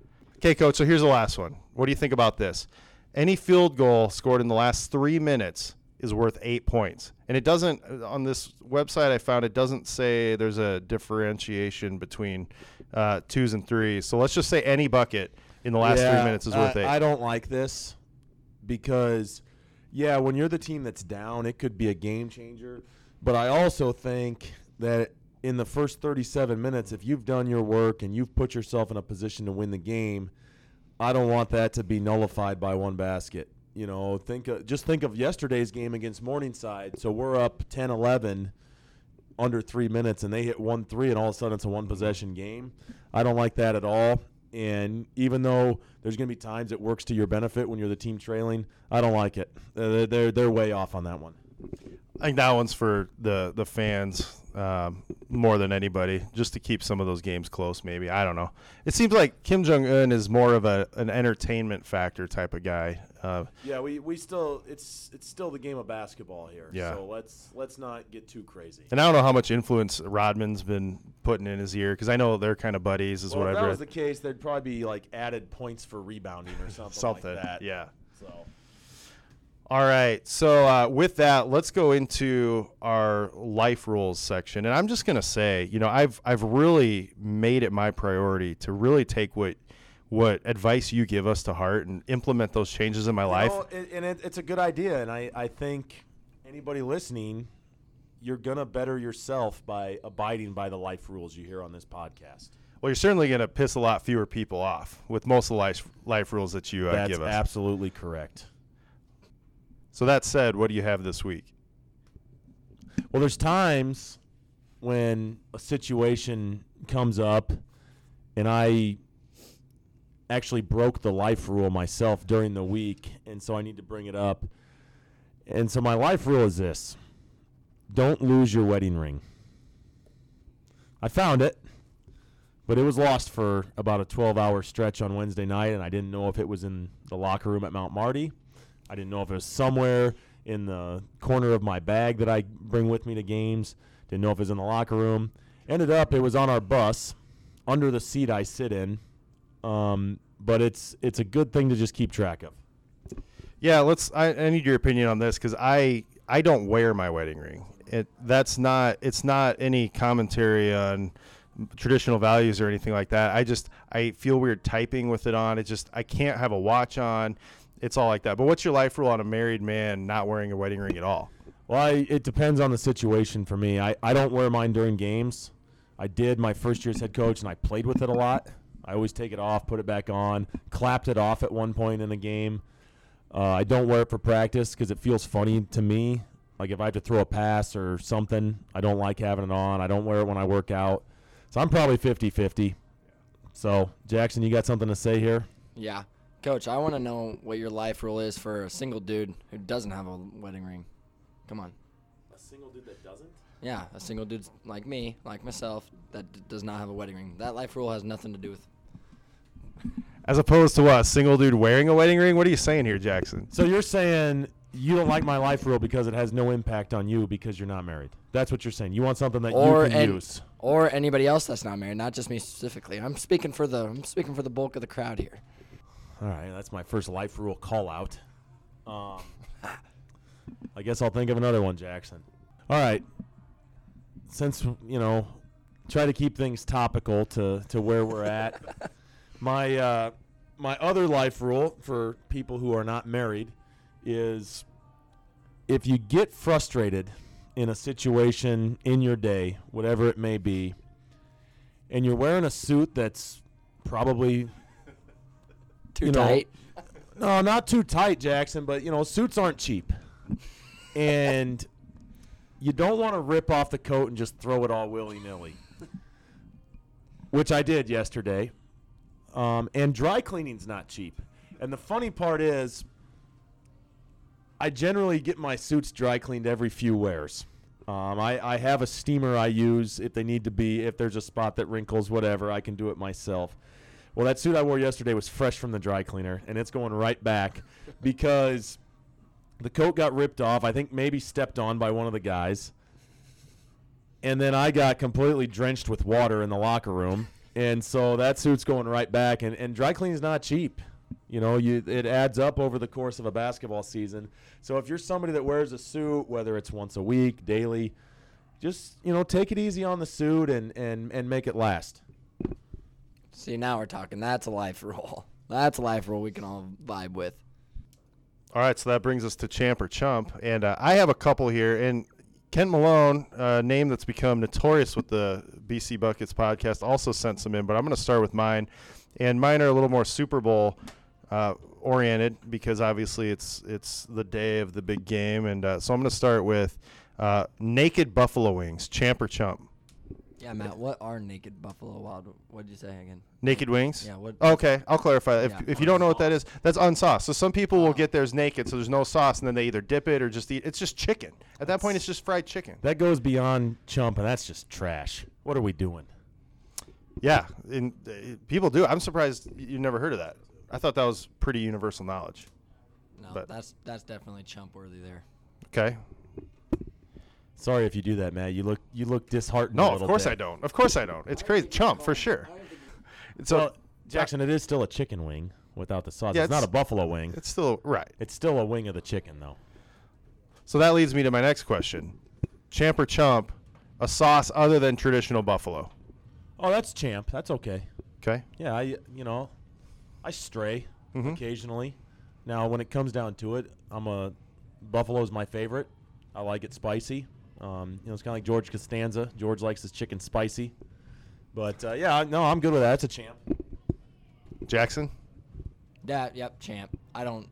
Okay, coach. So here's the last one. What do you think about this? Any field goal scored in the last three minutes is worth eight points, and it doesn't. On this website, I found it doesn't say there's a differentiation between uh, twos and threes. So let's just say any bucket in the last three minutes is worth I, eight. I don't like this because, yeah, when you're the team that's down, it could be a game changer. But I also think that in the first 37 minutes, if you've done your work and you've put yourself in a position to win the game, I don't want that to be nullified by one basket. You know, think of, just think of yesterday's game against Morningside. So we're up 10-11 under three minutes, and they hit one three, and all of a sudden it's a one possession game. I don't like that at all. And even though there's going to be times it works to your benefit when you're the team trailing, I don't like it. Uh, they're they're way off on that one. I think that one's for the the fans um, more than anybody, just to keep some of those games close. Maybe I don't know. It seems like Kim Jong Un is more of a an entertainment factor type of guy. Uh, Yeah, we, we still it's it's still the game of basketball here. Yeah. So let's let's not get too crazy. and I don't know how much influence Rodman's been putting in his ear because I know they're kind of buddies, is well, what if that was the case, there'd probably be like added points for rebounding or something, Something, like that. yeah. So All right. So uh, with that, let's go into our life rules section. And I'm just gonna say, you know, I've I've really made it my priority to really take what what advice you give us to heart and implement those changes in my life. You know, and it, it's a good idea, and I, I think anybody listening, you're gonna better yourself by abiding by the life rules you hear on this podcast. Well, you're certainly gonna piss a lot fewer people off with most of the life life rules that you uh, give us. absolutely correct. So that said, what do you have this week? Well, there's times when a situation comes up, and I actually broke the life rule myself during the week, and so I need to bring it up. And so my life rule is this: don't lose your wedding ring. I found it, but it was lost for about a 12-hour stretch on Wednesday night, and I didn't know if it was in the locker room at Mount Marty. I didn't know if it was somewhere in the corner of my bag that I bring with me to games. Didn't know if it was in the locker room. Ended up, it was on our bus, under the seat I sit in, Um, but it's it's a good thing to just keep track of. Yeah, let's. I, I need your opinion on this because I I don't wear my wedding ring. It that's not. It's not any commentary on traditional values or anything like that. I just I feel weird typing with it on. It just I can't have a watch on. It's all like that. But what's your life rule on a married man not wearing a wedding ring at all? Well, I, it depends on the situation for me. I, I don't wear mine during games. I did my first year as head coach, and I played with it a lot. I always take it off, put it back on, clapped it off at one point in a game. Uh, I don't wear it for practice because it feels funny to me. Like if I have to throw a pass or something, I don't like having it on. I don't wear it when I work out. So I'm probably 50 50. So, Jackson, you got something to say here? Yeah. Coach, I want to know what your life rule is for a single dude who doesn't have a wedding ring. Come on. A single dude that doesn't? Yeah, a single dude like me, like myself, that d- does not have a wedding ring. That life rule has nothing to do with. As opposed to what? A single dude wearing a wedding ring? What are you saying here, Jackson? So you're saying you don't like my life rule because it has no impact on you because you're not married. That's what you're saying. You want something that Or you can and- use. Or anybody else that's not married, not just me specifically. I'm speaking for the I'm speaking for the bulk of the crowd here. All right, that's my first life rule call out. Um, [LAUGHS] I guess I'll think of another one, Jackson. All right. Since you know, try to keep things topical to to where we're at. [LAUGHS] my uh, my other life rule for people who are not married is if you get frustrated in a situation in your day, whatever it may be, and you're wearing a suit that's probably Too You know, tight. no, not too tight, Jackson, but you know, suits aren't cheap. and you don't want to rip off the coat and just throw it all willy-nilly. Which I did yesterday. Um, and dry cleaning's not cheap. And the funny part is I generally get my suits dry cleaned every few wears. Um, I, I have a steamer I use if they need to be, if there's a spot that wrinkles, whatever, I can do it myself. Well, that suit I wore yesterday was fresh from the dry cleaner, and it's going right back [LAUGHS] because the coat got ripped off. I think maybe stepped on by one of the guys. And then I got completely drenched with water in the locker room. And so that suit's going right back. And, and dry cleaning's not cheap. You know, you it adds up over the course of a basketball season. So if you're somebody that wears a suit, whether it's once a week, daily, just you know, take it easy on the suit and and and make it last. See, now we're talking. That's a life [LAUGHS] rule. That's a life rule we can all vibe with. All right, so that brings us to Champ or Chump, and uh, I have a couple here. And Kent Malone, a name that's become notorious with the BC Buckets podcast, also sent some in. But I'm going to start with mine, and mine are a little more Super Bowl uh, oriented because obviously it's it's the day of the big game, and uh, so I'm going to start with uh, naked buffalo wings, Champ or Chump. Yeah, Matt. What are naked buffalo wild? What did you say again? Naked wings. Yeah. What? Okay, I'll clarify. If, Yeah. if you don't know what that is, that's unsauced. So some people will get theirs naked, so there's no sauce, and then they either dip it or just eat. It's just chicken. At that point, it's just fried chicken. That goes beyond chump, and that's just trash. What are we doing? Yeah, and uh, people do. I'm surprised you've never heard of that. I thought that was pretty universal knowledge. No, but- that's that's definitely chump worthy there. Okay. Sorry if you do that, Matt. You look you look disheartened. a No, of course bit. I don't. Of course I don't. It's crazy. Chump for sure. [LAUGHS] So well, Jackson, it is still a chicken wing without the sauce. Yeah, it's, not a buffalo wing. it's still right. It's still a wing of the chicken, though. So that leads me to my next question: Champ or Chump, a sauce other than traditional buffalo. Oh, that's champ. That's okay. Okay. Yeah, I you know, I stray Mhm. occasionally. Now, when it comes down to it, I'm a buffalo's my favorite. I like it spicy. Um, you know, it's kind of like George Costanza. George likes his chicken spicy. But uh, yeah, no, I'm good with that. It's a champ. Jackson. That yep, champ. I don't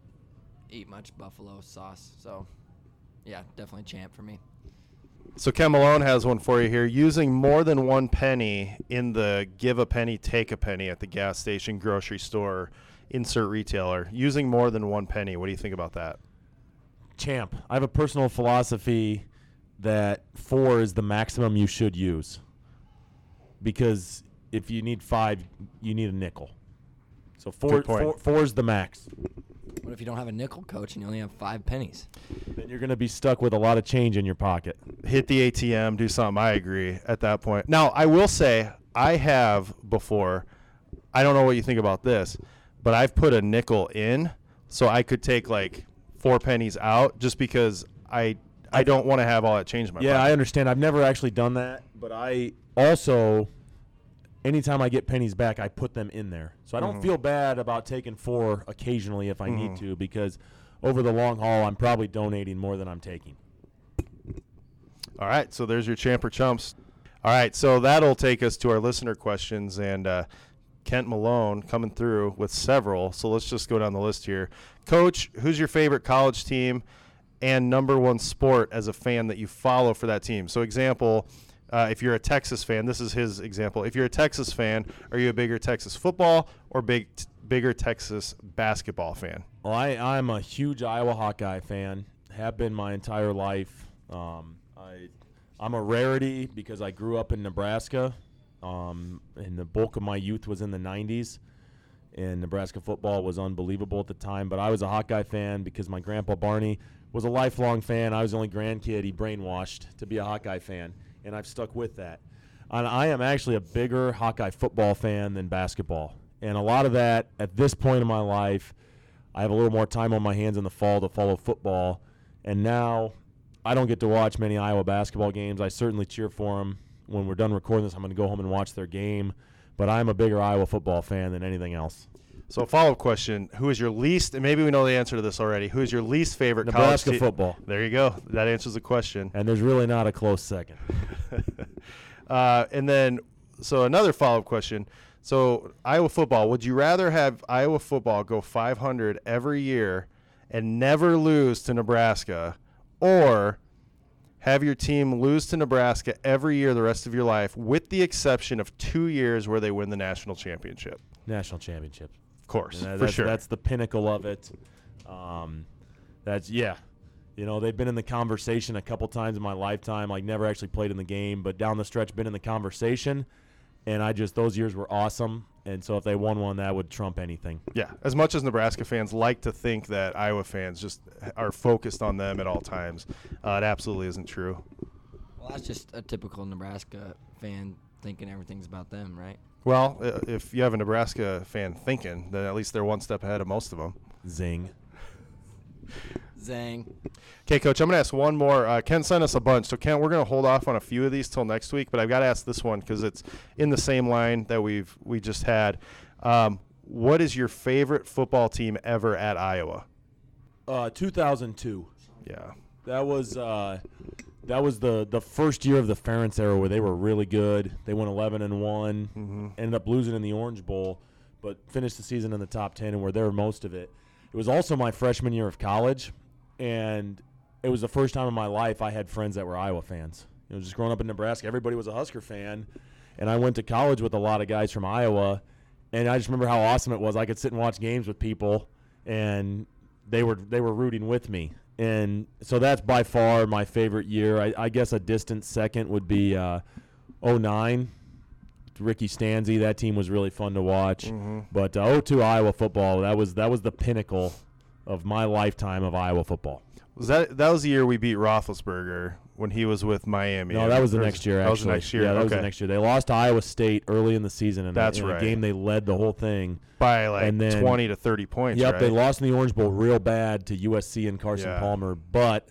eat much buffalo sauce, so yeah, definitely champ for me. So Ken Malone has one for you here. Using more than one penny in the give a penny, take a penny at the gas station, grocery store, insert retailer. Using more than one penny. What do you think about that? Champ. I have a personal philosophy that four is the maximum you should use. Because if you need five, you need a nickel. So four, Good point. four, four is the max. What if you don't have a nickel, coach, and you only have five pennies? Then you're going to be stuck with a lot of change in your pocket. Hit the ATM, do something. I agree at that point. Now, I will say, I have before I don't know what you think about this, but I've put a nickel in so I could take like four pennies out just because I I don't want to have all that change in my Yeah, I understand. I've never actually done that, but I also, anytime I get pennies back, I put them in there. So I don't feel bad about taking four occasionally if I need to, because over the long haul, I'm probably donating more than I'm taking. All right, so there's your champer chumps. All right, so that'll take us to our listener questions and uh, Kent Malone coming through with several. So let's just go down the list here. Coach, who's your favorite college team and number one sport as a fan that you follow for that team? So, example, uh, if you're a Texas fan, this is his example. If you're a Texas fan, are you a bigger Texas football or big bigger Texas basketball fan? Well, I, I'm a huge Iowa Hawkeye fan. Have been my entire life. Um, I, I'm a rarity because I grew up in Nebraska, um, and the bulk of my youth was in the '90s. And Nebraska football was unbelievable at the time. But I was a Hawkeye fan because my grandpa Barney was a lifelong fan. I was the only grandkid he brainwashed to be a Hawkeye fan, and I've stuck with that. And I am actually a bigger Hawkeye football fan than basketball. And a lot of that at this point in my life, I have a little more time on my hands in the fall to follow football. And now I don't get to watch many Iowa basketball games. I certainly cheer for them. When we're done recording this, I'm going to go home and watch their game. But I'm a bigger Iowa football fan than anything else. So, follow up question: Who is your least? And maybe we know the answer to this already. Who is your least favorite Nebraska college te- football. There you go. That answers the question. And there's really not a close second. [LAUGHS] Uh, and then, so another follow up question. So, Iowa football. Would you rather have Iowa football go 500 every year and never lose to Nebraska, or have your team lose to Nebraska every year the rest of your life, with the exception of two years where they win the national championship? National championship. Of course, that- for that's, sure. That's the pinnacle of it. Um, that's yeah. You know, they've been in the conversation a couple times in my lifetime. Like never actually played in the game, but down the stretch been in the conversation. And I just those years were awesome. And so if they won one, that would trump anything. Yeah, as much as Nebraska fans like to think that Iowa fans just are focused on them at all times, uh, it absolutely isn't true. Well, that's just a typical Nebraska fan thinking everything's about them, right? Well, uh, if you have a Nebraska fan thinking, then at least they're one step ahead of most of them. Zing. Zang. Okay, Coach, I'm going to ask one more. Uh, Ken sent us a bunch, so Ken, we're going to hold off on a few of these till next week, but I've got to ask this one because it's in the same line that we've we just had. Um, what is your favorite football team ever at Iowa? Uh, 2002. Yeah. That was uh, that was the the first year of the Ferentz era where they were really good. They went 11 and one, Mm-hmm. ended up losing in the Orange Bowl, but finished the season in the top 10 and were there most of it. It was also my freshman year of college, and it was the first time in my life I had friends that were Iowa fans. You know, just growing up in Nebraska, everybody was a Husker fan, and I went to college with a lot of guys from Iowa, and I just remember how awesome it was. I could sit and watch games with people, and they were they were rooting with me, and so that's by far my favorite year. I, I guess a distant second would be uh, 09. Ricky Stanzi, that team was really fun to watch. Mm-hmm. But uh, 02 Iowa football, that was that was the pinnacle of my lifetime of Iowa football. Was that that was the year we beat Roethlisberger when he was with Miami? No, that was the next year. Actually, That was the next year. Yeah, that okay. was the next year. They lost to Iowa State early in the season, and That's in right. a game they led the whole thing. by like and then- 20 to 30 points. Yep, right? they lost in the Orange Bowl real bad to USC and Carson Yeah. Palmer, but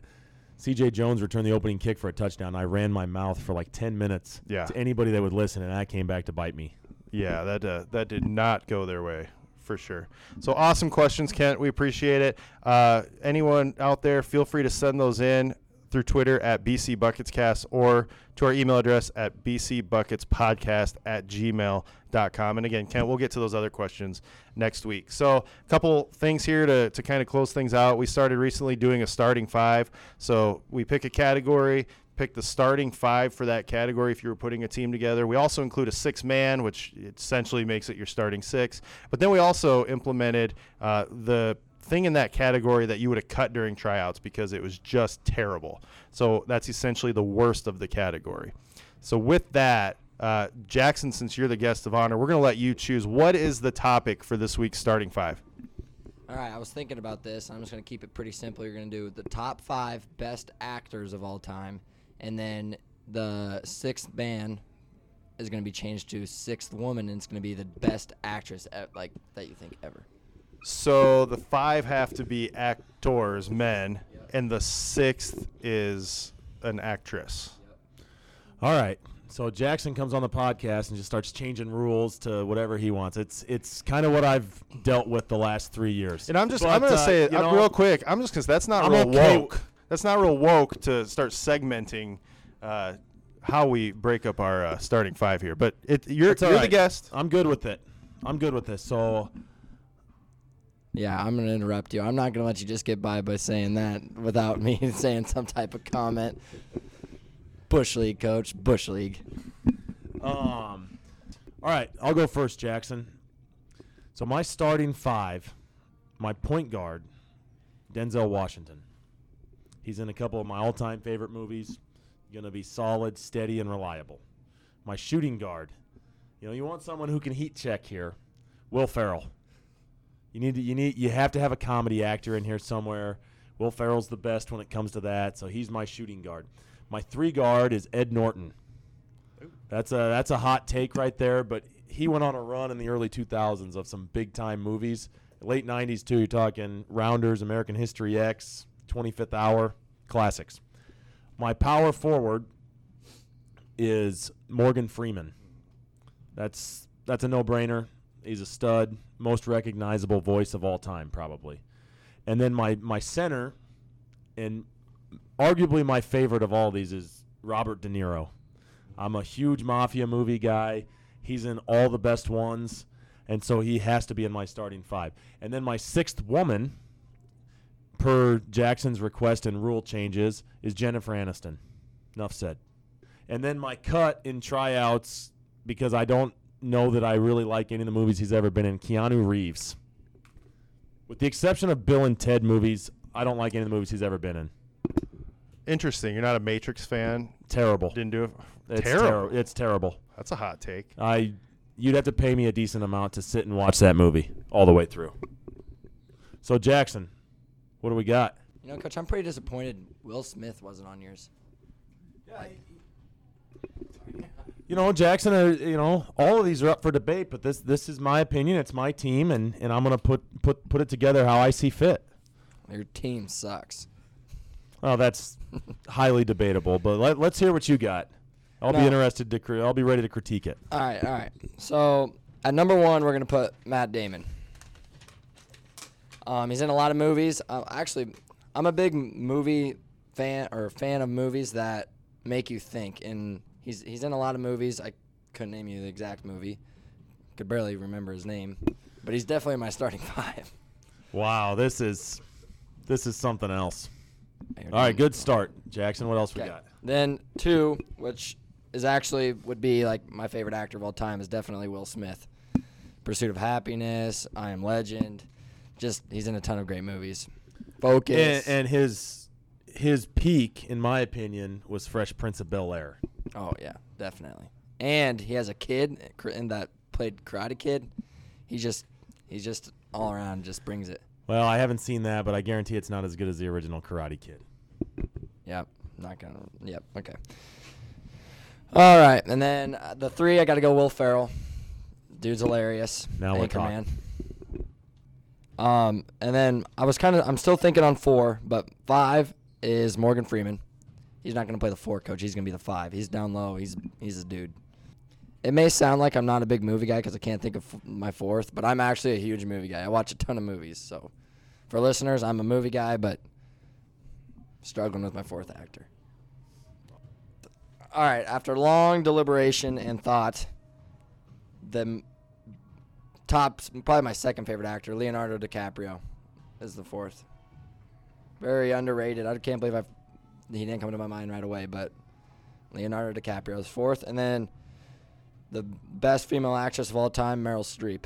C.J. Jones returned the opening kick for a touchdown. I ran my mouth for like 10 minutes Yeah. to anybody that would listen, and that came back to bite me. Yeah, that uh, that did not go their way for sure. So awesome questions, Kent. We appreciate it. Uh, anyone out there, feel free to send those in through Twitter at BC Bucketscast or to our email address at bcbucketspodcast at gmail.com. And again, Kent, we'll get to those other questions next week. So a couple things here to, to kind of close things out. We started recently doing a starting five. So we pick a category, pick the starting five for that category if you were putting a team together. We also include a six man, which essentially makes it your starting six. But then we also implemented uh, the thing in that category that you would have cut during tryouts because it was just terrible. So that's essentially the worst of the category. So with that, uh, Jackson, since you're the guest of honor, we're going to let you choose what is the topic for this week's starting five. All right, I was thinking about this. I'm just going to keep it pretty simple. You're going to do the top five best actors of all time, and then the sixth man is going to be changed to sixth woman, and it's going to be the best actress like that you think ever. So the five have to be actors, men, and the sixth is an actress. All right. So Jackson comes on the podcast and just starts changing rules to whatever he wants. It's it's kind of what I've dealt with the last three years. And I'm just But, I'm gonna uh, say it you uh, know, real quick. I'm just because that's not I'm real okay woke. That's not real woke to start segmenting uh, how we break up our uh, starting five here. But it, you're It's all you're the right. guest. I'm good with it. I'm good with this. So Yeah, I'm going to interrupt you. I'm not going to let you just get by by saying that without me [LAUGHS] saying some type of comment. Bush League, coach. Bush League. Um, all right, I'll go first, Jackson. So my starting five, my point guard, Denzel Washington. He's in a couple of my all-time favorite movies. Gonna be solid, steady, and reliable. My shooting guard, you know, you want someone who can heat check here. Will Ferrell. You need to, you need you have to have a comedy actor in here somewhere. Will Ferrell's the best when it comes to that, so he's my shooting guard. My three guard is Ed Norton. That's a that's a hot take right there, but he went on a run in the early 2000s of some big time movies. Late 90s too. You're talking Rounders, American History X, 25th Hour, classics. My power forward is Morgan Freeman. That's that's a no-brainer. He's a stud, most recognizable voice of all time probably. And then my my center and arguably my favorite of all these is Robert De Niro. I'm a huge mafia movie guy. He's in all the best ones, and so he has to be in my starting five. And then my sixth woman, per Jackson's request and rule changes, is Jennifer Aniston. Enough said. And then my cut in tryouts, because I don't know that I really like any of the movies he's ever been in, Keanu Reeves. With the exception of Bill and Ted movies, I don't like any of the movies he's ever been in. Interesting. You're not a Matrix fan. Terrible. Didn't do it. It's terrible. terri- it's terrible. That's a hot take. I you'd have to pay me a decent amount to sit and watch that movie all the way through. So Jackson, what do we got? You know, coach, I'm pretty disappointed Will Smith wasn't on yours. You know, Jackson, uh, you know, all of these are up for debate, but this this is my opinion. It's my team, and, and I'm gonna put, put put it together how I see fit. Your team sucks. Well, that's [LAUGHS] highly debatable, but let, let's hear what you got. I'll be interested to. I'll be ready to critique it. All right, all right. So at number one, we're gonna put Matt Damon. Um, he's in a lot of movies. Uh, actually, I'm a big movie fan or fan of movies that make you think. And he's he's in a lot of movies. I couldn't name you the exact movie. Could barely remember his name, but he's definitely in my starting [LAUGHS] five. Wow, this is this is something else. All right, good start, Jackson. What else we Okay. got? Then two, which is actually would be like my favorite actor of all time, is definitely Will Smith. Pursuit of Happiness, I Am Legend. Just he's in a ton of great movies. Focus. And, and his his peak, in my opinion, was Fresh Prince of Bel Air. Oh yeah, definitely. And he has a kid in that played Karate Kid. He just he's just all around just brings it. Well, I haven't seen that, but I guarantee it's not as good as the original Karate Kid. Yep. Not gonna. Yep. Okay. All right, and then uh, the three, I got to go Will Ferrell. Dude's hilarious. Now we're Anchorman. Um, and then I was kind of, I'm still thinking on four, but five is Morgan Freeman. He's not gonna play the four coach. He's gonna be the five. He's down low. He's he's a dude. It may sound like I'm not a big movie guy because I can't think of my fourth, but I'm actually a huge movie guy. I watch a ton of movies. So, for listeners, I'm a movie guy, but struggling with my fourth actor. All right, after long deliberation and thought, the top, probably my second favorite actor, Leonardo DiCaprio, is the fourth. Very underrated. I can't believe I've, he didn't come to my mind right away, but Leonardo DiCaprio is fourth. And then the best female actress of all time, Meryl Streep.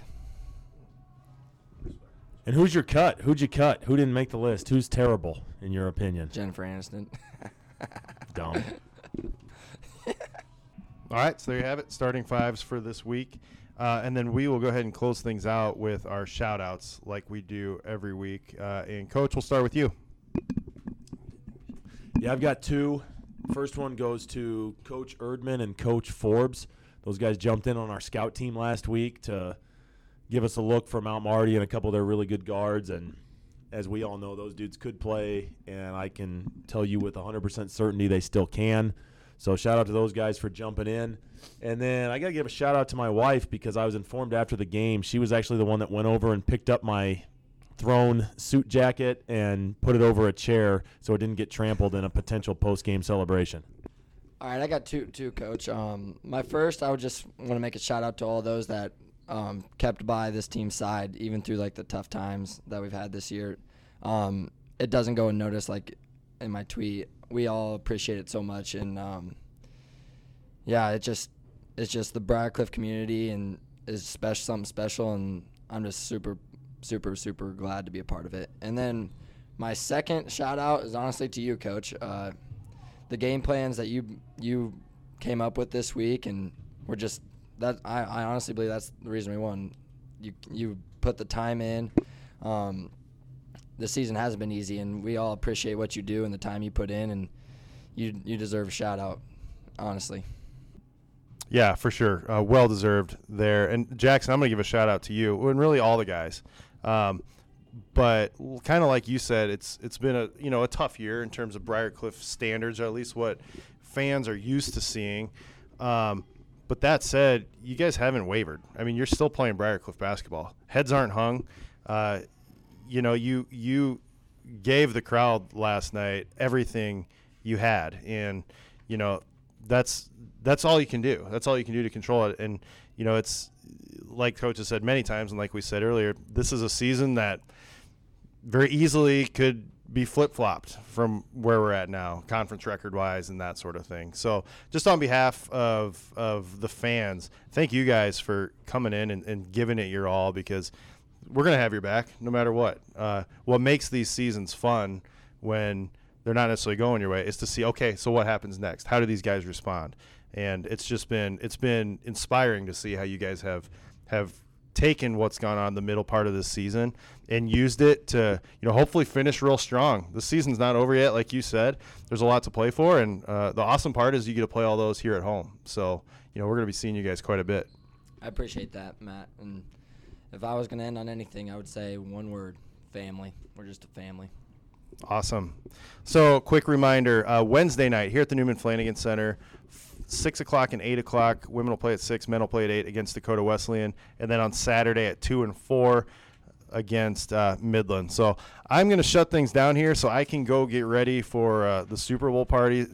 And who's your cut? Who'd you cut? Who didn't make the list? Who's terrible in your opinion? Jennifer Aniston. [LAUGHS] Dumb. [LAUGHS] All right, so there you have it. Starting fives for this week. Uh, and then we will go ahead and close things out with our shout outs like we do every week. Uh, and Coach, we'll start with you. Yeah, I've got two. First one goes to Coach Erdman and Coach Forbes. Those guys jumped in on our scout team last week to give us a look for Mount Marty and a couple of their really good guards. And as we all know, those dudes could play, and I can tell you with 100% certainty they still can. So shout out to those guys for jumping in. And then I got to give a shout out to my wife because I was informed after the game she was actually the one that went over and picked up my thrown suit jacket and put it over a chair so it didn't get trampled in a potential post game celebration. All right, I got two, two, coach. Um, my first, I would just want to make a shout out to all those that um, kept by this team's side, even through like the tough times that we've had this year. Um, it doesn't go unnoticed. Like in my tweet, we all appreciate it so much, and um, yeah, it just it's just the Briarcliff community and is special something special, and I'm just super, super, super glad to be a part of it. And then my second shout out is honestly to you, coach. Uh, the game plans that you you came up with this week, and we're just that I, I honestly believe that's the reason we won. You you put the time in. Um, the season hasn't been easy, and we all appreciate what you do and the time you put in, and you you deserve a shout out, honestly. Yeah, for sure. Uh, well deserved there. And Jackson, I'm going to give a shout out to you and really all the guys. Um, but kind of like you said, it's it's been a you know a tough year in terms of Briarcliff standards, or at least what fans are used to seeing. Um, but that said, you guys haven't wavered. I mean, you're still playing Briarcliff basketball. Heads aren't hung. Uh, you know, you you gave the crowd last night everything you had, and you know that's that's all you can do. That's all you can do to control it. And you know, it's like coach has said many times, and like we said earlier, this is a season that very easily could be flip flopped from where we're at now, conference record wise, and that sort of thing. So, just on behalf of of the fans, thank you guys for coming in and, and giving it your all because we're gonna have your back no matter what. Uh, what makes these seasons fun when they're not necessarily going your way is to see okay, so what happens next? How do these guys respond? And it's just been it's been inspiring to see how you guys have have taken what's gone on the middle part of this season and used it to you know hopefully finish real strong. The season's not over yet, like you said. There's a lot to play for, and uh, the awesome part is you get to play all those here at home. So you know we're going to be seeing you guys quite a bit. I appreciate that, Matt. And if I was going to end on anything, I would say one word: family. We're just a family. Awesome. So, quick reminder: uh, Wednesday night here at the Newman Flanagan Center, six o'clock and eight o'clock. Women will play at six, men will play at eight against Dakota Wesleyan, and then on Saturday at two and four against uh, Midland. So I'm going to shut things down here so I can go get ready for uh, the Super Bowl party.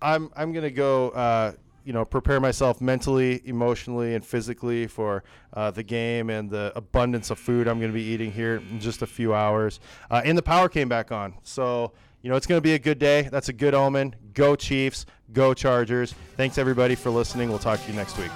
I'm I'm going to go. Uh, you know, prepare myself mentally, emotionally, and physically for uh, the game and the abundance of food I'm going to be eating here in just a few hours. Uh, and the power came back on, so you know it's going to be a good day. That's a good omen. Go Chiefs. Go Chargers. Thanks everybody for listening. We'll talk to you next week.